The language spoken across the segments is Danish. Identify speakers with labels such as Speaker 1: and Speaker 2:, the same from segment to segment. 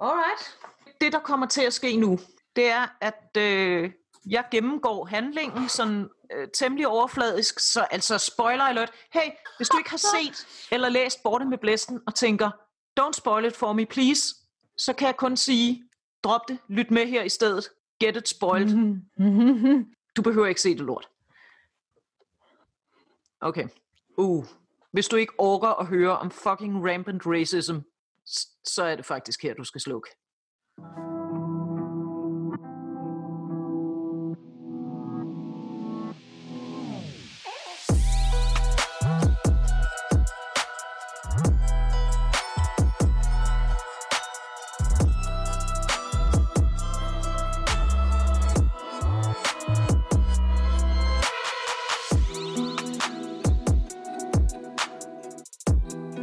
Speaker 1: Alright. Det, der kommer til at ske nu, det er, at øh, jeg gennemgår handlingen sådan øh, temmelig overfladisk, så altså spoiler alert. Hey, hvis du ikke har set eller læst Borte med Blæsten og tænker, don't spoil it for me, please, så kan jeg kun sige, drop det, lyt med her i stedet, get it spoiled.
Speaker 2: Mm-hmm.
Speaker 1: Du behøver ikke se det lort. Okay. Uh. Hvis du ikke orker at høre om fucking rampant racism, så er det faktisk her, du skal slukke.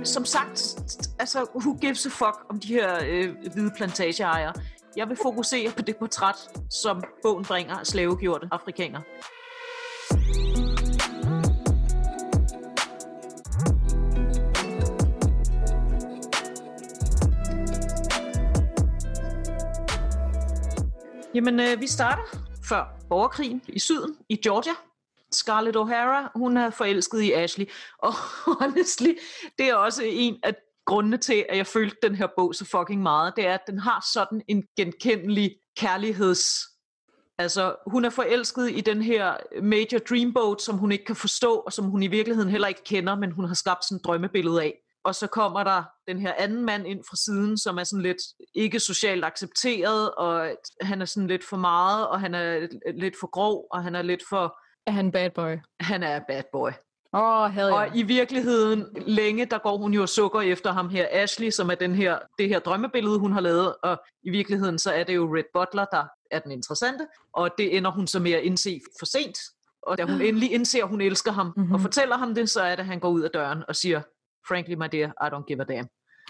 Speaker 1: Som sagt, altså, who gives a fuck om de her øh, hvide plantageejere? Jeg vil fokusere på det portræt, som bogen bringer af slavegjorte afrikanere. Jamen, øh, vi starter før borgerkrigen i syden, i Georgia. Scarlett O'Hara, hun er forelsket i Ashley. Og honestly, det er også en af grundene til, at jeg følte den her bog så fucking meget. Det er, at den har sådan en genkendelig kærligheds... Altså, hun er forelsket i den her Major Dreamboat, som hun ikke kan forstå, og som hun i virkeligheden heller ikke kender, men hun har skabt sådan et drømmebillede af. Og så kommer der den her anden mand ind fra siden, som er sådan lidt ikke socialt accepteret, og han er sådan lidt for meget, og han er lidt for grov, og han er lidt for...
Speaker 2: Er han bad boy?
Speaker 1: Han er bad boy.
Speaker 2: Oh, hell
Speaker 1: Og
Speaker 2: yeah.
Speaker 1: i virkeligheden, længe, der går hun jo og sukker efter ham her, Ashley, som er den her, det her drømmebillede, hun har lavet. Og i virkeligheden, så er det jo Red Butler, der er den interessante. Og det ender hun så med at indse for sent. Og da hun endelig indser, at hun elsker ham, mm-hmm. og fortæller ham det, så er det, at han går ud af døren og siger, Frankly, my dear, I don't give a damn.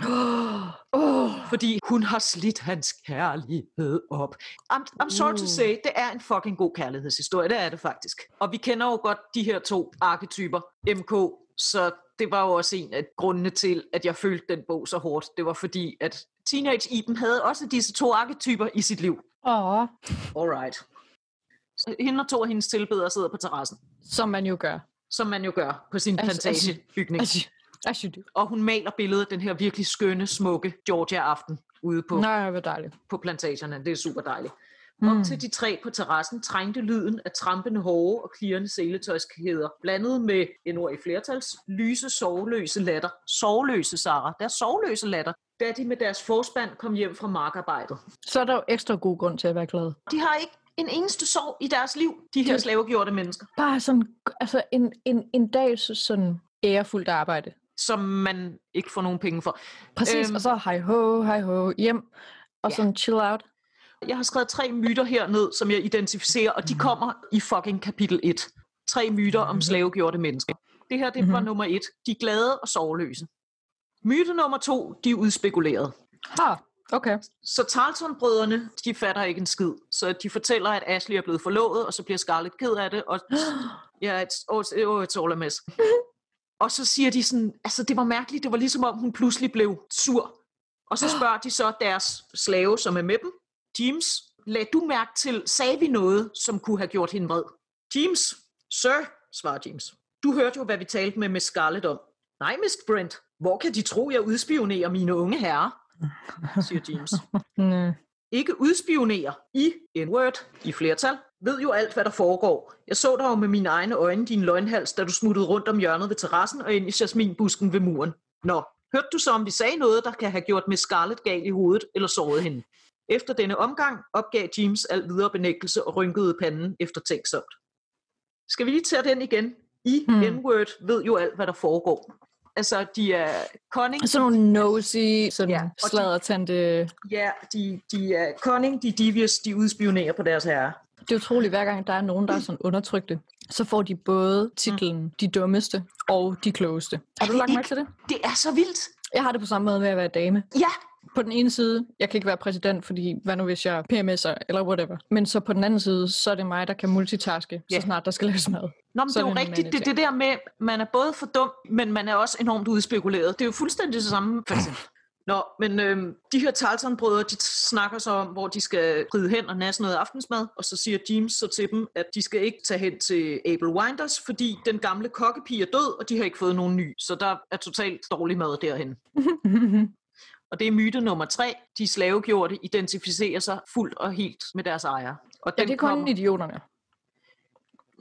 Speaker 2: Oh,
Speaker 1: Fordi hun har slidt hans kærlighed op. I'm, I'm sorry to say, det er en fucking god kærlighedshistorie, det er det faktisk. Og vi kender jo godt de her to arketyper, MK, så det var jo også en af grundene til, at jeg følte den bog så hårdt. Det var fordi, at Teenage Iben havde også disse to arketyper i sit liv.
Speaker 2: oh,
Speaker 1: Alright. Så hende og to af hendes tilbedere sidder på terrassen,
Speaker 2: som man jo gør.
Speaker 1: som man jo gør på sin
Speaker 2: as-
Speaker 1: plantagebygning.
Speaker 2: As as you do.
Speaker 1: Og hun maler billedet af den her virkelig skønne, smukke Georgia-aften ude på
Speaker 2: Nej, hvor dejligt.
Speaker 1: på plantagerne. Det er super dejligt.
Speaker 2: Mm.
Speaker 1: Op til de tre på terrassen trængte lyden af trampende hårde og klirrende seletøjskæder, blandet med en ord i flertals, lyse, sovløse latter. Sovløse, Sara. Deres sovløse latter, da de med deres forspand kom hjem fra markarbejdet.
Speaker 2: Så er der jo ekstra god grund til at være glad.
Speaker 1: De har ikke en eneste sorg i deres liv, de her
Speaker 2: De-
Speaker 1: slavegjorte mennesker,
Speaker 2: Bare sådan, altså en, en, en dags sådan ærefuldt arbejde.
Speaker 1: Som man ikke får nogen penge for.
Speaker 2: Præcis,
Speaker 1: Øhm.
Speaker 2: og så hej ho, hej ho, hjem, og
Speaker 1: Ja.
Speaker 2: sådan chill out.
Speaker 1: Jeg har skrevet tre myter herned, som jeg identificerer, og de kommer i fucking kapitel 1. Tre myter om slavegjorte mennesker. Det her, det var
Speaker 2: Mhm.
Speaker 1: nummer et. De er glade og sorgløse. Myte nummer to, de er udspekuleret.
Speaker 2: Ah, okay.
Speaker 1: Så Tarleton-brødrene, de fatter ikke en skid. Så de fortæller, at Ashley er blevet forlovet, og så bliver Scarlett ked af det. Og ja, it's, oh, it's, oh, it's all a mess. og så siger de sådan, altså det var mærkeligt, det var ligesom om hun pludselig blev sur. Og så spørger de så deres slave, som er med dem, James, lad du mærke til, sagde vi noget, som kunne have gjort hende vred? James, sir, svarer James. Du hørte jo, hvad vi talte med Miss Scarlett om. Nej, Mr. Brent, hvor kan de tro, jeg udspionerer mine unge herrer? siger James. Ikke udspionere. I, N-word, i flertal, ved jo alt, hvad der foregår. Jeg så dig jo med mine egne øjne, din løgnhals, da du smuttede rundt om hjørnet ved terrassen og ind i jasminbusken ved muren. Nå, hørte du så, om vi sagde noget, der kan have gjort med Scarlett gal i hovedet eller såret hende? Efter denne omgang opgav James al videre benægtelse og rynkede panden eftertænksomt. Skal vi lige tage den igen? I,
Speaker 2: Hmm.
Speaker 1: N-word, ved jo alt, hvad der foregår. Altså, de er cunning,
Speaker 2: Sådan nogle nosy, sådan
Speaker 1: Ja,
Speaker 2: sladdertante.
Speaker 1: ja, de, de er cunning, de er devious, de udspionerer på deres herre.
Speaker 2: Det er utroligt, hver gang der er nogen, der er sådan undertrykte, så får de både titlen de dummeste og de klogeste. Har du lagt mærke til det?
Speaker 1: Det er så vildt.
Speaker 2: Jeg har det på samme måde med at være dame.
Speaker 1: Ja,
Speaker 2: På den ene side, jeg kan ikke være præsident, fordi hvad nu hvis jeg PMS'er eller whatever. Men så på den anden side, så er det mig, der kan multitaske,
Speaker 1: Ja.
Speaker 2: så snart der skal laves mad.
Speaker 1: Nå, men
Speaker 2: Så
Speaker 1: det er jo rigtigt. Det det der med, man er både for dum, men man er også enormt udspekuleret. Det er jo fuldstændig det samme. For eksempel. Nå, men øhm, de her Tarleton-brødre, de snakker så om, hvor de skal ride hen og nasse noget aftensmad, og så siger James så til dem, at de skal ikke tage hen til Abel Winders, fordi den gamle kokkepige er død, og de har ikke fået nogen ny, så der er totalt dårlig mad derhen. Og det er myte nummer tre. De slavegjorte identificerer sig fuldt og helt med deres ejer. Og
Speaker 2: ja, det er kun
Speaker 1: kommer-
Speaker 2: idioterne.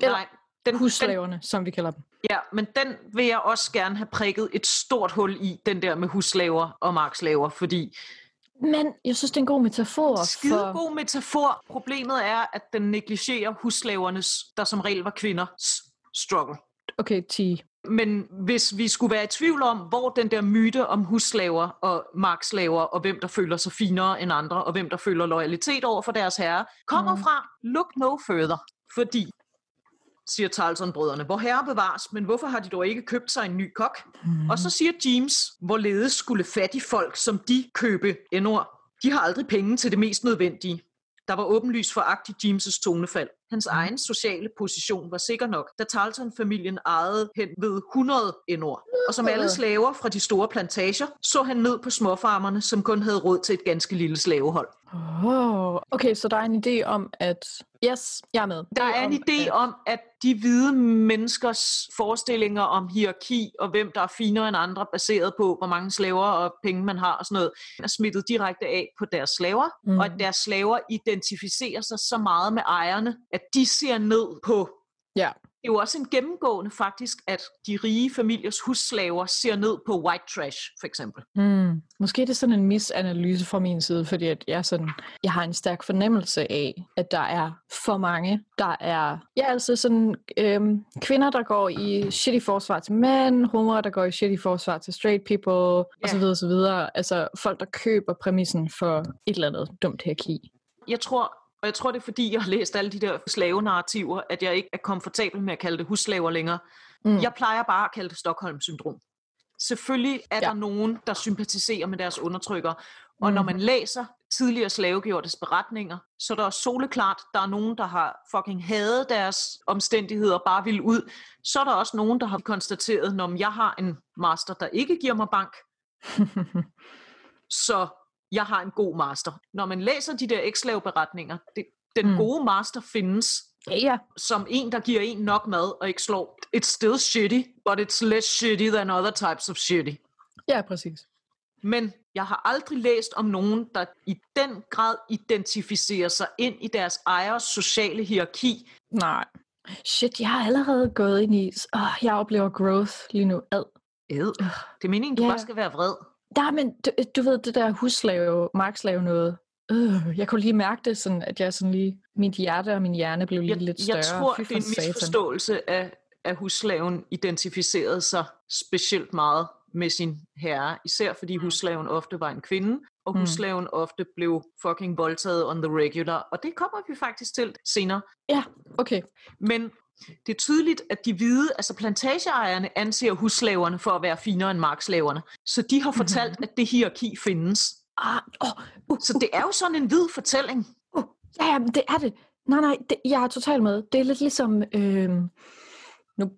Speaker 2: Eller
Speaker 1: Nej, den, den,
Speaker 2: Husslaverne, som vi kalder dem.
Speaker 1: ja, men den vil jeg også gerne have prikket et stort hul i, den der med husslaver og markslaver, fordi
Speaker 2: Men jeg synes, det er en god metafor
Speaker 1: skide
Speaker 2: for...
Speaker 1: god metafor. Problemet er, at den negligerer husslavernes, der som regel var kvinders struggle.
Speaker 2: Okay, 10.
Speaker 1: Men hvis vi skulle være i tvivl om, hvor den der myte om husslaver og markslaver, og hvem der føler sig finere end andre, og hvem der føler loyalitet over for deres herre, kommer
Speaker 2: Mm.
Speaker 1: fra, look no further. Fordi, siger Tarleton-brødrene, hvor herre bevares, men hvorfor har de dog ikke købt sig en ny kok?
Speaker 2: Mm.
Speaker 1: Og så siger James, hvorledes skulle fattige folk som de købe endord? De har aldrig penge til det mest nødvendige. Der var åbenlyst foragt i James' tonefald. Hans egen sociale position var sikker nok, da Tarleton-familien ejede hen ved 100 endord. Og som alle slaver fra de store plantager, så han ned på småfarmerne, som kun havde råd til et ganske lille slavehold.
Speaker 2: Oh, okay, så der er en idé om, at... Yes, jeg er med.
Speaker 1: Der er en idé om, at de hvide menneskers forestillinger om hierarki og hvem der er finere end andre, baseret på, hvor mange slaver og penge man har og sådan noget, er smittet direkte af på deres slaver, mm.
Speaker 2: Mm.
Speaker 1: og at deres slaver identificerer sig så meget med ejerne, at de ser ned på
Speaker 2: Ja.
Speaker 1: Det er jo også en gennemgående faktisk, at de rige familiers husslaver ser ned på white trash, for eksempel.
Speaker 2: Hmm. Måske er det sådan en misanalyse fra min side, fordi at jeg, sådan, jeg har en stærk fornemmelse af, at der er for mange, der er ja, altså sådan, øhm, kvinder, der går i shitty forsvar til mænd, homoer, der går i shitty forsvar til straight people,
Speaker 1: Ja.
Speaker 2: osv. osv. Altså folk, der køber præmissen for et eller andet dumt hierarki.
Speaker 1: Jeg tror, og jeg tror, det er fordi, jeg har læst alle de der slavenarrativer, at jeg ikke er komfortabel med at kalde det husslaver længere. Mm. Jeg plejer bare at kalde det Stockholm-syndrom. Selvfølgelig er ja. Der nogen, der sympatiserer med deres undertrykker. Og mm. når man læser tidligere slavegjortes beretninger, så er der også soleklart, der er nogen, der har fucking hadet deres omstændigheder og bare vil ud. Så er der også nogen, der har konstateret, at jeg har en master, der ikke giver mig bank, så jeg har en god master. Når man læser de der ekslaveberetninger, det, den mm. Gode master findes
Speaker 2: ja, ja.
Speaker 1: som en, der giver en nok mad og ikke slår. It's still shitty, but it's less shitty than other types of shitty.
Speaker 2: Ja, præcis.
Speaker 1: Men jeg har aldrig læst om nogen, der i den grad identificerer sig ind i deres ejers sociale hierarki.
Speaker 2: Nej. Shit, jeg har allerede gået ind i... Oh, jeg oplever growth lige nu. Ad.
Speaker 1: Ed. Det er meningen, du
Speaker 2: Ja.
Speaker 1: bare skal være vred.
Speaker 2: Nej, men du, du ved, det der huslave, markslave noget. Øh, jeg kunne lige mærke det, sådan, at jeg sådan lige... Mit hjerte og min hjerne blev lige
Speaker 1: Jeg,
Speaker 2: lidt større.
Speaker 1: jeg tror, det er en
Speaker 2: satan.
Speaker 1: misforståelse af, at husslaven identificerede sig specielt meget med sin herre, især fordi husslaven ofte var en kvinde, og
Speaker 2: Mm.
Speaker 1: husslaven ofte blev fucking voldtaget on the regular, og det kommer vi faktisk til senere.
Speaker 2: Ja, okay.
Speaker 1: Men det er tydeligt, at de hvide, altså plantageejerne, anser husslaverne for at være finere end markslaverne. Så de har fortalt, at det hierarki findes.
Speaker 2: Ah, oh, uh,
Speaker 1: Så det er jo sådan en hvid fortælling.
Speaker 2: uh, ja, ja, det er det. Nej, nej, det, jeg er totalt med. Det er lidt ligesom... Øh, nu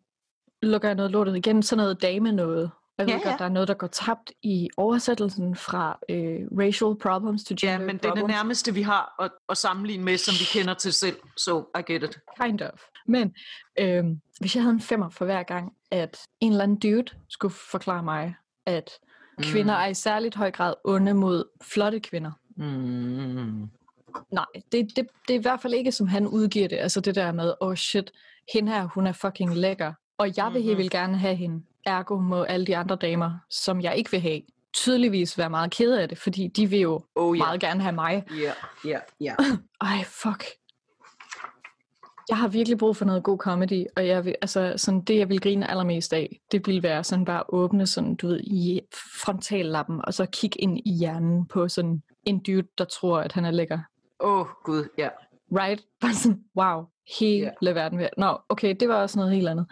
Speaker 2: lukker jeg noget lortet igen. Sådan noget dame noget. Jeg ved
Speaker 1: Ja,
Speaker 2: ja, godt, der er noget, der går tabt i oversættelsen fra øh, racial problems to gender
Speaker 1: Ja, men det er det
Speaker 2: problems.
Speaker 1: nærmeste, vi har at, at sammenligne med, som vi kender til selv. So I get it.
Speaker 2: Kind of. Men øhm, hvis jeg havde en femmer for hver gang, at en eller anden dude skulle forklare mig, at mm. kvinder er i særligt høj grad onde mod flotte kvinder.
Speaker 1: Mm.
Speaker 2: Nej, det, det, det er i hvert fald ikke, som han udgiver det. Altså det der med, oh shit, hende her, hun er fucking lækker. Og jeg vil helt vildt gerne have hende. Ergo må alle de andre damer, som jeg ikke vil have, tydeligvis være meget kede af det, fordi de vil jo
Speaker 1: Oh ja,
Speaker 2: meget gerne have mig.
Speaker 1: ja, ja, ja.
Speaker 2: Ej, fuck. Jeg har virkelig brug for noget god comedy, og jeg vil, altså, sådan, det, jeg vil grine allermest af, det ville være sådan bare åbne sådan, du ved, i frontallappen, og så kigge ind i hjernen på sådan en dude, der tror, at han er lækker.
Speaker 1: Åh, oh, gud, ja.
Speaker 2: Right? Bare sådan, wow, hele
Speaker 1: Ja.
Speaker 2: verden. ved- Nå, okay, det var også noget helt andet.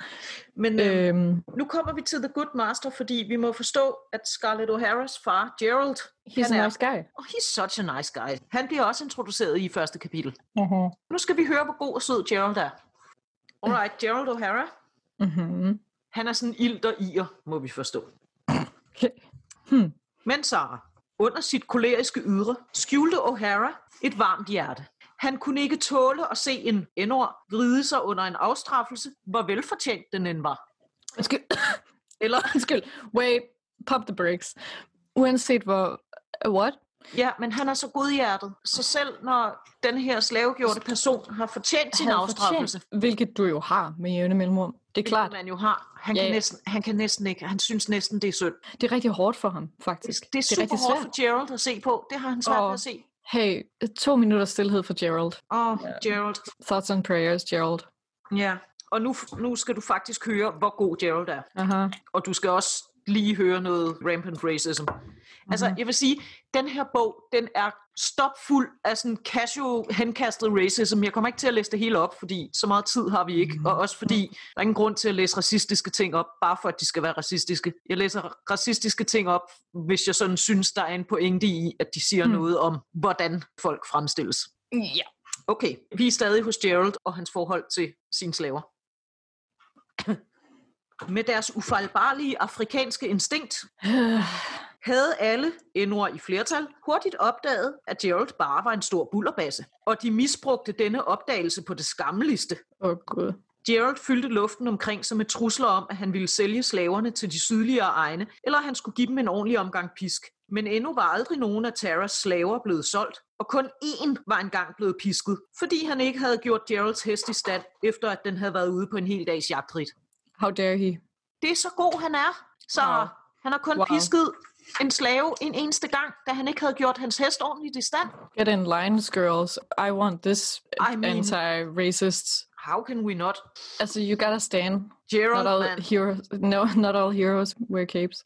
Speaker 1: Men øh,
Speaker 2: Øhm,
Speaker 1: nu kommer vi til The Good Master, fordi vi må forstå, at Scarlett O'Hara's far, Gerald,
Speaker 2: he's
Speaker 1: han
Speaker 2: a
Speaker 1: er,
Speaker 2: nice guy.
Speaker 1: oh, he's such a nice guy. Han bliver også introduceret i første kapitel.
Speaker 2: Uh-huh.
Speaker 1: Nu skal vi høre, hvor god og sød Gerald er. Alright, Gerald O'Hara,
Speaker 2: Mm-hmm.
Speaker 1: han er sådan ild og ir, må vi forstå.
Speaker 2: Okay. Hmm.
Speaker 1: Men Sarah, Under sit koleriske ydre skjulte O'Hara et varmt hjerte. Han kunne ikke tåle at se en endord vride sig under en afstraffelse, hvor velfortjent den end var.
Speaker 2: Undskyld.
Speaker 1: Eller,
Speaker 2: Undskyld. Wait. Pop the brakes. Uanset hvor... What?
Speaker 1: ja, men han er så godhjertet, så selv når den her slavegjorte person har fortjent sin afstraffelse,
Speaker 2: fortjent, Hvilket du jo har med jævne mellemrum. Det er klart.
Speaker 1: man jo har, han,
Speaker 2: Ja,
Speaker 1: kan
Speaker 2: ja.
Speaker 1: næsten, han kan næsten ikke, han synes næsten, det er synd.
Speaker 2: Det er rigtig hårdt for ham,
Speaker 1: Det,
Speaker 2: faktisk.
Speaker 1: det er super
Speaker 2: rigtig
Speaker 1: hårdt
Speaker 2: svært.
Speaker 1: for Gerald at se på. Det har han svært ved at se.
Speaker 2: Hey, to minutter stillhed for Gerald.
Speaker 1: Åh, oh, Gerald.
Speaker 2: Thoughts and prayers, Gerald.
Speaker 1: Ja, og nu, nu skal du faktisk høre, hvor god Gerald er.
Speaker 2: Aha.
Speaker 1: Og du skal også lige høre noget rampant racism. Mm-hmm. Altså, jeg vil sige, den her bog, den er stopfuld af sådan casual, henkastet racism. Jeg kommer ikke til at læse det hele op, fordi så meget tid har vi ikke. Og også fordi, der er ingen grund til at læse racistiske ting op, bare for at de skal være racistiske. Jeg læser racistiske ting op, hvis jeg sådan synes, der er en pointe i, at de siger
Speaker 2: Mm.
Speaker 1: noget om, hvordan folk fremstilles.
Speaker 2: Ja.
Speaker 1: Okay, vi er stadig hos Gerald og hans forhold til sine slaver. Med deres ufejlbarlige afrikanske instinkt havde alle, endord i flertal, hurtigt opdaget, at Gerald bare var en stor bullerbasse. Og de misbrugte denne opdagelse på det skammeligste.
Speaker 2: Åh, oh, gud.
Speaker 1: Gerald fyldte luften omkring sig med trusler om, at han ville sælge slaverne til de sydligere egne, eller at han skulle give dem en ordentlig omgang pisk. Men endnu var aldrig nogen af Taras slaver blevet solgt, og kun én var engang blevet pisket, fordi han ikke havde gjort Geralds hest i stand, efter at den havde været ude på en hel dags jagtrit.
Speaker 2: How dare he?
Speaker 1: Det er så god han er, så
Speaker 2: Wow.
Speaker 1: Han har kun
Speaker 2: Wow.
Speaker 1: pisket en slave en eneste gang, da han ikke havde gjort hans hest ordentligt i stand.
Speaker 2: Get in lines, girls. I want this
Speaker 1: I mean-
Speaker 2: anti-racist.
Speaker 1: How can we not?
Speaker 2: Altså, you gotta stand.
Speaker 1: Gerald,
Speaker 2: Not all
Speaker 1: man.
Speaker 2: heroes. No, not all heroes wear capes.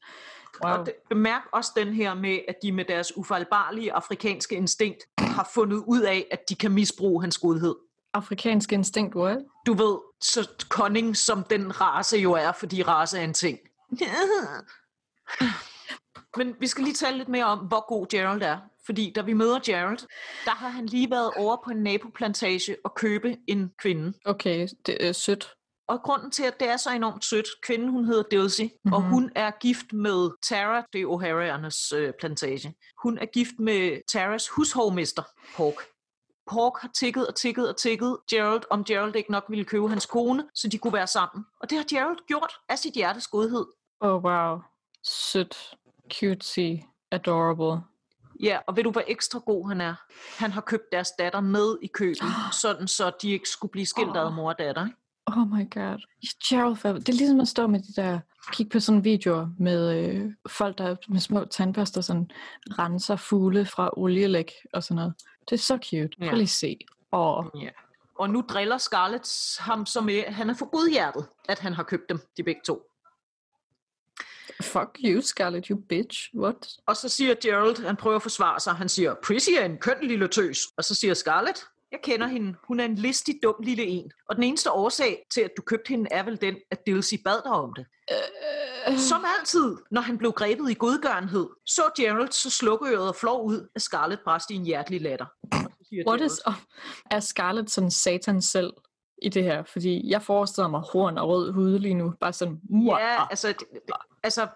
Speaker 2: Wow.
Speaker 1: Og det, bemærk også den her med, at de med deres ufejlbarlige afrikanske instinkt har fundet ud af, at de kan misbruge hans godhed.
Speaker 2: Afrikansk instinct, what?
Speaker 1: Du ved, så cunning som den race jo er, fordi race er en ting. Men vi skal lige tale lidt mere om, hvor god Gerald er. Fordi da vi møder Gerald, der har han lige været over på en naboplantage og købe en kvinde.
Speaker 2: Okay, det er sødt.
Speaker 1: Og grunden til, at det er så enormt sødt, kvinden hun hedder Dilsey, mm-hmm. og
Speaker 2: Mhm.
Speaker 1: hun er gift med Tara, det er O'Haraernes øh, plantage. Hun er gift med Taras hushovmester, Pork. Pork har tikket og tikket og tikket Gerald, om Gerald ikke nok ville købe hans kone, så de kunne være sammen. Og det har Gerald gjort af sit hjertes godhed.
Speaker 2: Oh, wow. Sødt. Cutesy. Adorable.
Speaker 1: Ja, og ved du, hvor ekstra god han er? Han har købt deres datter med i købet, sådan så de ikke skulle blive skilt ad
Speaker 2: Åh.
Speaker 1: mor og datter.
Speaker 2: Oh my god. Gerald Fab. Det er ligesom at stå med de der... Kig på sådan videoer med øh, folk, der med små tandbørster sådan renser fugle fra olielæg og sådan noget. Det er så cute.
Speaker 1: Ja.
Speaker 2: Prøv lige se. Åh,
Speaker 1: Ja. Og nu driller Scarlett ham så med, at han er for godhjertet, at han har købt dem, de begge to.
Speaker 2: Fuck you, Scarlett, you bitch. What?
Speaker 1: Og så siger Gerald, han prøver at forsvare sig, han siger, Prissy er en køn lille tøs. Og så siger Scarlett, jeg kender hende, hun er en listig, dum lille en. Og den eneste årsag til, at du købte hende, er vel den, at Dilsey bad dig om det.
Speaker 2: Uh,
Speaker 1: Som altid, når han blev grebet i godgørenhed, så Gerald så slukøret og flår ud, at Scarlett bræste i en hjertelig latter.
Speaker 2: What is... Oh, er Scarlett sådan satan selv i det her? Fordi jeg forestiller mig horn og rød hud lige nu. Bare sådan, wow,
Speaker 1: Ja, altså, det- det- altså,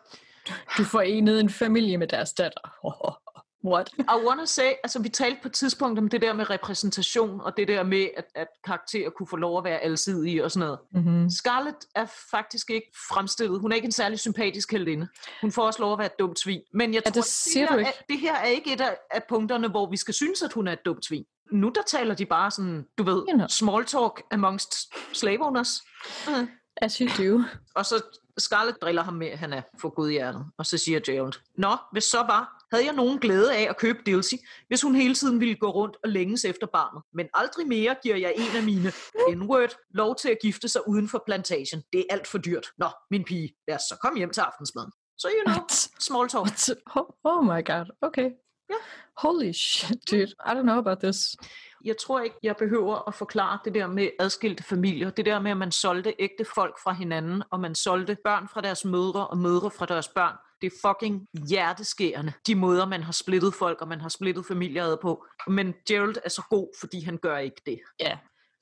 Speaker 2: du forenede en familie med deres datter. What?
Speaker 1: I wanna say, altså vi talte på et tidspunkt om det der med repræsentation, og det der med, at, at karakterer kunne få lov at være alsidige og sådan noget.
Speaker 2: Mm-hmm.
Speaker 1: Scarlett er faktisk ikke fremstillet. Hun er ikke en særlig sympatisk heldinde. Hun får også lov at være et dumt svin. Men jeg
Speaker 2: Ja,
Speaker 1: tror,
Speaker 2: det siger
Speaker 1: her
Speaker 2: du ikke.
Speaker 1: Det her er ikke et af, af punkterne, hvor vi skal synes, at hun er et dumt svin. Nu der taler de bare sådan, du ved,
Speaker 2: You know.
Speaker 1: small talk amongst slave owners. Mm.
Speaker 2: As you do.
Speaker 1: Og så Scarlett driller ham med, at han er for godhjertet. Og så siger Gerald, Nå, hvis så var, havde jeg nogen glæde af at købe Dilsey, hvis hun hele tiden ville gå rundt og længes efter barnet. Men aldrig mere giver jeg en af mine N-word lov til at gifte sig uden for plantagen. Det er alt for dyrt. Nå, min pige, lad os så komme hjem til aftensmaden. Så you know,
Speaker 2: What?
Speaker 1: small talk.
Speaker 2: What? Oh, oh my god. Okay.
Speaker 1: Ja.
Speaker 2: Holy shit, dude. I don't know about this.
Speaker 1: Jeg tror ikke, jeg behøver at forklare det der med adskilte familier. Det der med, at man solgte ægte folk fra hinanden, og man solgte børn fra deres mødre og mødre fra deres børn. Det er fucking hjerteskærende, de måder, man har splittet folk, og man har splittet familier ad på. Men Gerald er så god, fordi han gør ikke det.
Speaker 2: Ja.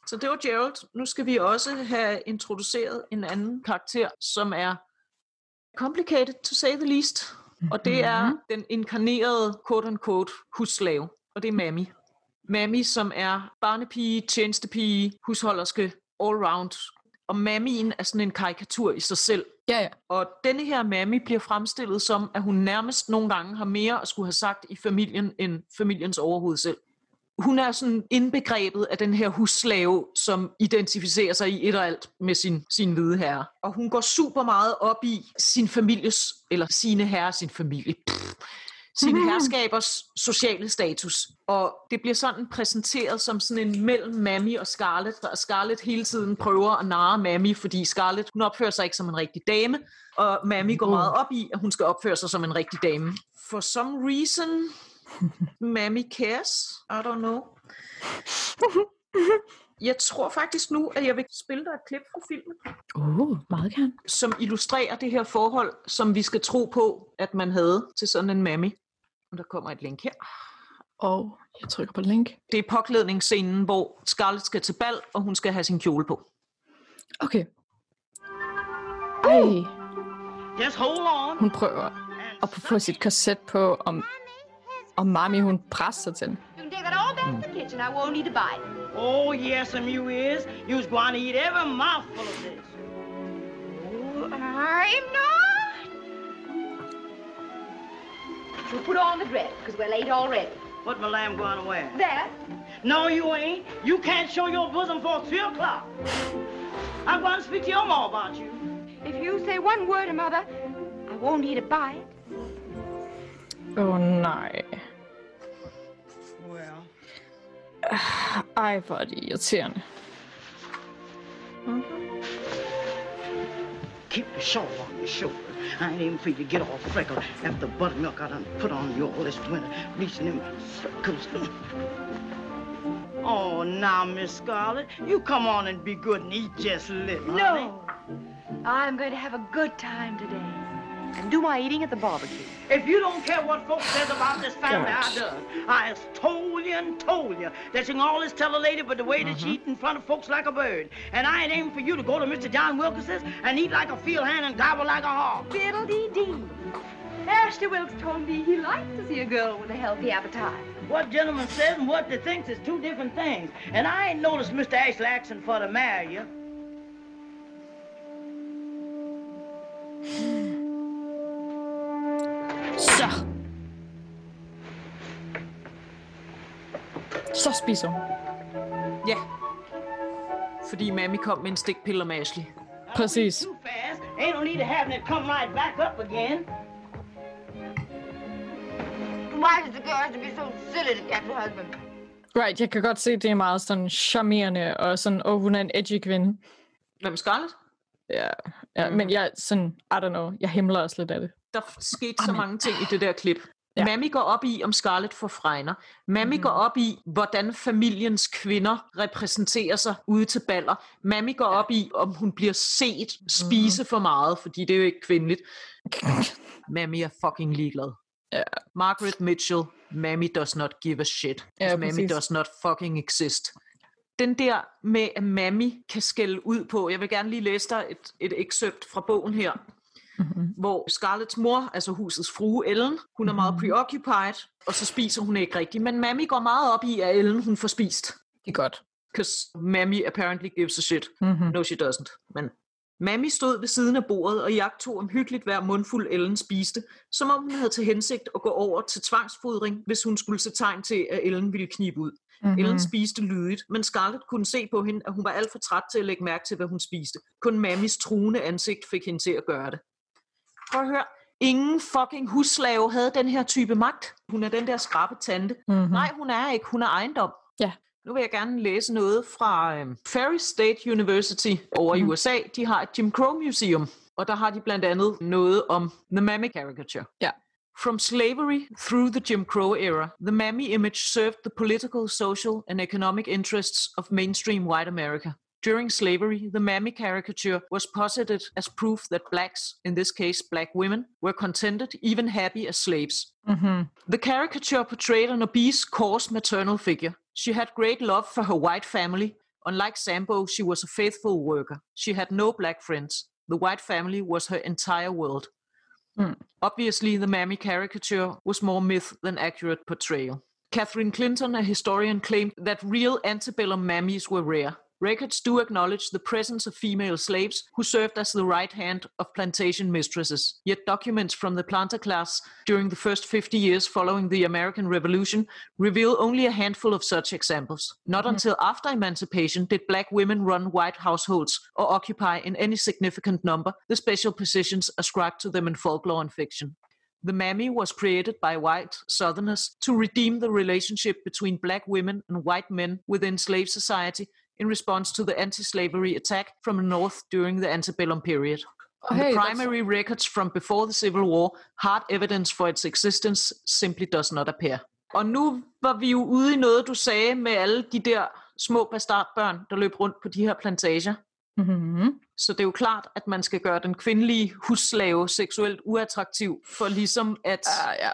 Speaker 1: Så det var Gerald. Nu skal vi også have introduceret en anden karakter, som er complicated, to say the least. Og det er den inkarnerede, quote-unquote, husslave. Og det er Mammy. Mammy, som er barnepige, tjenestepige, husholderske, all-round. Og Mammien er sådan en karikatur i sig selv.
Speaker 2: Ja, ja.
Speaker 1: Og denne her Mammy bliver fremstillet som, at hun nærmest nogle gange har mere at skulle have sagt i familien, end familiens overhoved selv. Hun er sådan indbegrebet af den her husslave, som identificerer sig i et og alt med sin, sin hvide herre. Og hun går super meget op i sin families, eller sine herrer, sin familie, pff, sine herskabers sociale status. Og det bliver sådan præsenteret som sådan en mellem Mammy og Scarlett, der Scarlett hele tiden prøver at narre Mammy, fordi Scarlett, hun opfører sig ikke som en rigtig dame, og Mammy går meget op i, at hun skal opføre sig som en rigtig dame. For some reason, Mammy cares. I don't know. Jeg tror faktisk nu, at jeg vil spille dig et klip fra filmen,
Speaker 2: Uh, meget gerne.
Speaker 1: som illustrerer det her forhold, som vi skal tro på, at man havde til sådan en Mammy. Og der kommer et link her.
Speaker 2: Og jeg trykker på link.
Speaker 1: Det er påklædningsscenen, hvor Scarlett skal til bal, og hun skal have sin kjole på.
Speaker 2: Okay. Ej,
Speaker 3: Just hold on.
Speaker 2: hun prøver at få sit korset på, om, om mami hun presser til. den.
Speaker 4: You can take that all back to the kitchen. I won't eat a bite.
Speaker 3: Oh, yes, and you is. You's going to eat every mouthful of this.
Speaker 4: Oh, I'm not. So put on the dress, because we're late already.
Speaker 3: What my lamb going to wear?
Speaker 4: That?
Speaker 3: No, you ain't. You can't show your bosom for 3 o'clock. I'm going to speak to your mom about you.
Speaker 4: If you say one word to Mother, I won't eat a bite.
Speaker 2: Åh oh, nej. Ej, hvor er det irriterende.
Speaker 3: keep the shawl on your shoulder. I ain't even for you to get all freckled after the buttermilk I done put on you all this winter, bleaching them circles. Oh, now, Miss Scarlett, you come on and be good and eat just a little, honey.
Speaker 4: No. I'm going to have a good time today. And do my eating at the barbecue.
Speaker 3: If you don't care what folks says about this family, I
Speaker 2: Gosh.
Speaker 3: does. I has told you and told you that you can always tell a lady but the way that she mm-hmm. eat in front of folks like a bird. And I ain't aiming for you to go to Mr. John Wilkins's and eat like a field hand and gobble like a hog.
Speaker 4: Fiddle-dee-dee. Ashton Wilkes told me he likes to see a girl with a healthy appetite.
Speaker 3: What gentleman says and what they thinks is two different things. And I ain't noticed Mr. Ashley asking for to marry you.
Speaker 2: Så spiser hun.
Speaker 1: Ja. Fordi Mammy kom med en stikpille om Ashley.
Speaker 2: Præcis.
Speaker 3: Ain't no need to having it come right back up again.
Speaker 4: Why does the girl have to be so silly to catch her husband?
Speaker 2: Right, jeg kan godt se, det er meget sådan charmerende, og sådan, åh, oh, hun er en edgy kvinde.
Speaker 1: Hvem Scarlett?
Speaker 2: Ja, ja mm. men jeg sådan, I don't know, jeg himler også lidt af det.
Speaker 1: Der skete så
Speaker 2: Amen.
Speaker 1: mange ting i det der klip.
Speaker 2: Ja.
Speaker 1: Ja. Mammy går op i, om Scarlett får fregner. Mammy mm. går op i, hvordan familiens kvinder repræsenterer sig ude til baller. Mammy går op i, om hun bliver set spise for meget, fordi det er jo ikke kvindeligt. Mammy er fucking ligeglad.
Speaker 2: Ja.
Speaker 1: Margaret Mitchell, Mammy does not give a shit.
Speaker 2: Ja,
Speaker 1: Ja, Mammy
Speaker 2: præcis.
Speaker 1: does not fucking exist. Den der med, at Mammy kan skælde ud på, jeg vil gerne lige læse dig et, et excerpt fra bogen her,
Speaker 2: Mm-hmm.
Speaker 1: hvor Scarletts mor, altså husets frue Ellen, hun er meget preoccupied, og så spiser hun ikke rigtigt. Men Mammy går meget op i, at Ellen hun får spist.
Speaker 2: Det er godt.
Speaker 1: Because Mammy apparently gives a shit.
Speaker 2: Mm-hmm.
Speaker 1: No, she doesn't. Men Mammy stod ved siden af bordet og jagtog omhyggeligt hver mundfuld Ellen spiste, som om hun havde til hensigt at gå over til tvangsfodring, hvis hun skulle se tegn til, at Ellen ville knibe ud. Mm-hmm. Ellen spiste lydigt, men Scarlett kunne se på hende, at hun var alt for træt til at lægge mærke til, hvad hun spiste. Kun Mammys truende ansigt fik hende til at gøre det. Prøv at høre. Ingen fucking husslave havde den her type magt. Hun er den der skrabe tante.
Speaker 2: Mm-hmm.
Speaker 1: Nej, hun er ikke. Hun er ejendom.
Speaker 2: Ja.
Speaker 1: Nu vil jeg gerne læse noget fra øhm, Ferry State University over i
Speaker 2: Mhm.
Speaker 1: USA. De har et Jim Crow Museum, og der har de blandt andet noget om The Mammy Caricature.
Speaker 2: Ja.
Speaker 1: From slavery through the Jim Crow era, the Mammy image served the political, social, and economic interests of mainstream white America. During slavery, the Mammy caricature was posited as proof that blacks, in this case black women, were contented, even happy as slaves.
Speaker 2: Mm-hmm.
Speaker 1: The caricature portrayed an obese, coarse maternal figure. She had great love for her white family. Unlike Sambo, she was a faithful worker. She had no black friends. The white family was her entire world.
Speaker 2: Mm.
Speaker 1: Obviously, the mammy caricature was more myth than accurate portrayal. Catherine Clinton, a historian, claimed that real antebellum mammies were rare. Records do acknowledge the presence of female slaves who served as the right hand of plantation mistresses. Yet documents from the planter class during the first 50 years following the American Revolution reveal only a handful of such examples. Not mm-hmm. until after emancipation did black women run white households or occupy in any significant number the special positions ascribed to them in folklore and fiction. The mammy was created by white Southerners to redeem the relationship between black women and white men within slave society in response to the anti-slavery attack from the North during the antebellum period. The
Speaker 2: hey, that's-
Speaker 1: primary records from before the Civil War, hard evidence for its existence simply does not appear. Og nu var vi jo ude i noget, du sagde med alle de der små bastardbørn, der løb rundt på de her plantager.
Speaker 2: Mm-hmm.
Speaker 1: Så det er jo klart, at man skal gøre den kvindelige husslave seksuelt uattraktiv, for ligesom at
Speaker 2: Uh, ja.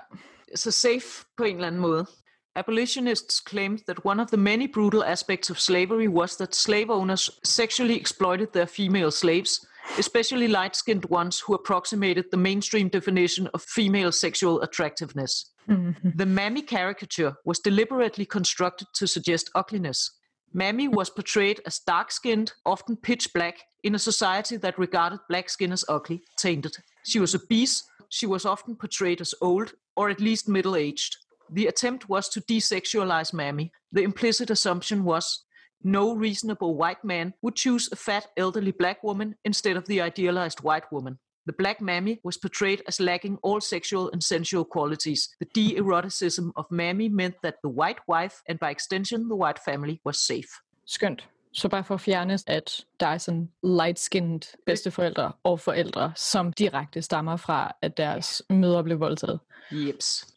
Speaker 1: så safe på en eller anden måde. Abolitionists claimed that one of the many brutal aspects of slavery was that slave owners sexually exploited their female slaves, especially light-skinned ones who approximated the mainstream definition of female sexual attractiveness.
Speaker 2: Mm-hmm.
Speaker 1: The Mammy caricature was deliberately constructed to suggest ugliness. Mammy was portrayed as dark skinned, often pitch black, in a society that regarded black skin as ugly, tainted. She was obese, she was often portrayed as old, or at least middle aged. The attempt was to desexualize Mammy. The implicit assumption was no reasonable white man would choose a fat, elderly black woman instead of the idealized white woman. The black mammy was portrayed as lacking all sexual and sensual qualities. The de eroticism of mammy meant that the white wife, and by extension the white family, was safe.
Speaker 2: Skønt. Så bare for at fjerne, at der er sådan light-skinned bedsteforældre og forældre, som direkte stammer fra, at deres mødre blev voldtaget.
Speaker 1: Jeps.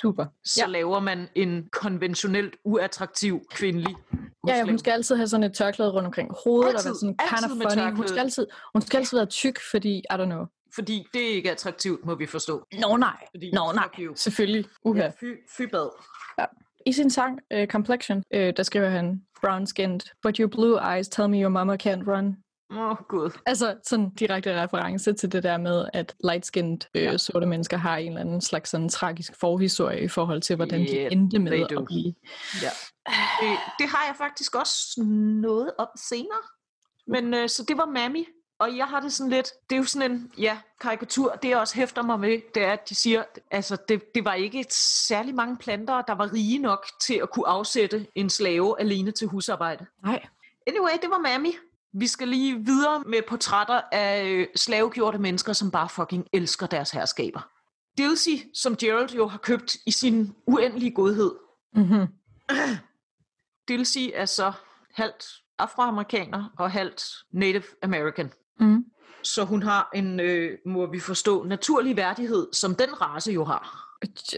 Speaker 2: Super.
Speaker 1: Så ja. laver man en konventionelt uattraktiv kvindelig
Speaker 2: Ja, ja, hun skal altid have sådan et tørklæde rundt omkring hovedet,
Speaker 1: Altid,
Speaker 2: og være sådan kind of funny. Hun skal, altid, hun skal altid være tyk, fordi, I don't know.
Speaker 1: Fordi det er ikke attraktivt, må vi forstå.
Speaker 2: Nå nej,
Speaker 1: Fordi,
Speaker 2: nå nej,
Speaker 1: fuck you.
Speaker 2: selvfølgelig. Uha.
Speaker 1: Ja, fy, fy bad.
Speaker 2: I sin sang uh, Complexion, uh, der skriver han, brown skinned, but your blue eyes tell me your mama can't run.
Speaker 1: Åh, oh, gud.
Speaker 2: Altså sådan direkte reference til det der med, at light-skinned øh,
Speaker 1: Ja.
Speaker 2: sorte mennesker har en eller anden slags sådan tragisk forhistorie i forhold til, hvordan de
Speaker 1: Yeah,
Speaker 2: endte
Speaker 1: they
Speaker 2: med at blive.
Speaker 1: Ja. Det, det har jeg faktisk også noget om senere. Men øh, så det var Mammy. Og jeg har det sådan lidt, det er jo sådan en, ja, karikatur, det jeg også hæfter mig med, det er, at de siger, altså det, det var ikke et særlig mange planter, der var rige nok til at kunne afsætte en slave alene til husarbejde.
Speaker 2: Nej.
Speaker 1: Anyway, det var Mammy. Vi skal lige videre med portrætter af øh, slavegjorte mennesker, som bare fucking elsker deres herskaber. Dilsey, som Gerald jo har købt i sin uendelige godhed,
Speaker 2: Mm-hmm.
Speaker 1: Dilsey er så halvt afroamerikaner og halvt Native American.
Speaker 2: Mm.
Speaker 1: Så hun har en, øh, må vi forstå, naturlig værdighed, som den race jo har.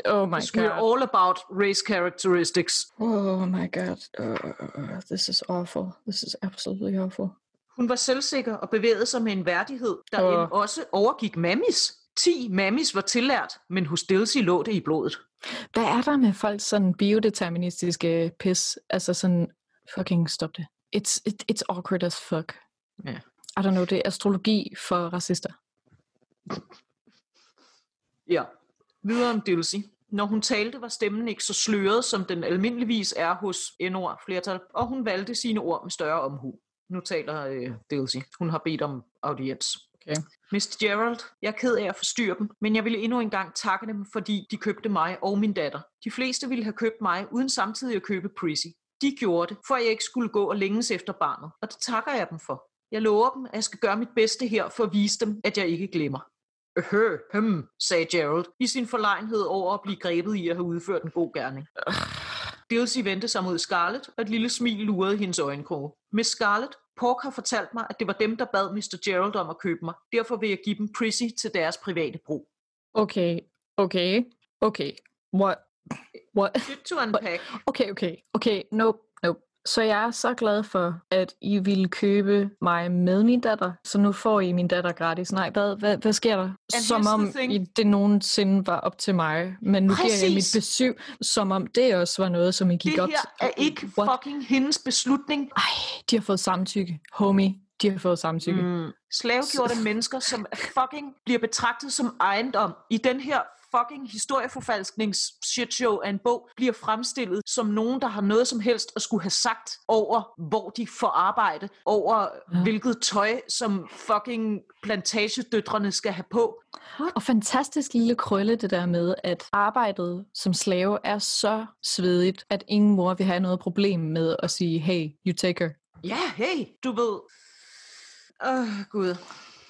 Speaker 2: Oh my
Speaker 1: We're
Speaker 2: god.
Speaker 1: all about race characteristics.
Speaker 2: Oh my god. Uh, this is awful. This is absolutely awful.
Speaker 1: Hun var selvsikker og bevægede sig med en værdighed, der end også overgik mammis. 10 mammis var tillært, men hos Dilsey lå det i blodet.
Speaker 2: Hvad er der med folks sådan biodeterministiske pis? Altså sådan, fucking stop det. It's, it, it's awkward as fuck.
Speaker 1: Ja.
Speaker 2: I don't know, det er astrologi for racister.
Speaker 1: Ja. Videre om Dilsey. Når hun talte, var stemmen ikke så sløret, som den almindeligvis er hos N-ord flertal, og hun valgte sine ord med større omhu. Nu taler øh, Dilsey. Hun har bedt om audiens.
Speaker 2: Okay.
Speaker 1: Mr. Gerald, jeg er ked af at forstyrre dem, men jeg ville endnu en gang takke dem, fordi de købte mig og min datter. De fleste ville have købt mig, uden samtidig at købe Prissy. De gjorde det, for at jeg ikke skulle gå og længes efter barnet, og det takker jeg dem for. Jeg lover dem, at jeg skal gøre mit bedste her for at vise dem, at jeg ikke glemmer. Øh, hm, sagde Gerald, i sin forlegenhed over at blive grebet i at have udført en god gerning. Dilsey vendte sig mod Scarlett, og et lille smil lurede i hendes øjenkroge. Miss Scarlett, Pork har fortalt mig, at det var dem, der bad Mr. Gerald om at købe mig. Derfor vil jeg give dem Prissy til deres private brug.
Speaker 2: Okay, okay, okay. What? What?
Speaker 1: Shit to unpack.
Speaker 2: Okay, okay, okay, nope. Så jeg er så glad for, at I ville købe mig med min datter, så nu får I min datter gratis. Nej, hvad, hvad, hvad sker der?
Speaker 1: And
Speaker 2: som om. I, det nogensinde var op til mig, men nu giver jeg mit
Speaker 1: Præcis.
Speaker 2: besøg, som om det også var noget, som I gik
Speaker 1: Det
Speaker 2: op
Speaker 1: her
Speaker 2: til.
Speaker 1: er ikke
Speaker 2: What?
Speaker 1: fucking hendes beslutning.
Speaker 2: Ej, de har fået samtykke. Homie, de har fået samtykke. Mm.
Speaker 1: Slavegjorte mennesker, som fucking bliver betragtet som ejendom i den her fucking historieforfalsknings shit show af en bog, bliver fremstillet som nogen, der har noget som helst at skulle have sagt over, hvor de får arbejde, over ja. hvilket tøj, som fucking plantagedøtrene skal have på.
Speaker 2: Og fantastisk lille krølle det der med, at arbejdet som slave er så svedigt, at ingen mor vil have noget problem med at sige, hey, you take her.
Speaker 1: Ja, hey, du ved... Åh, uh, gud.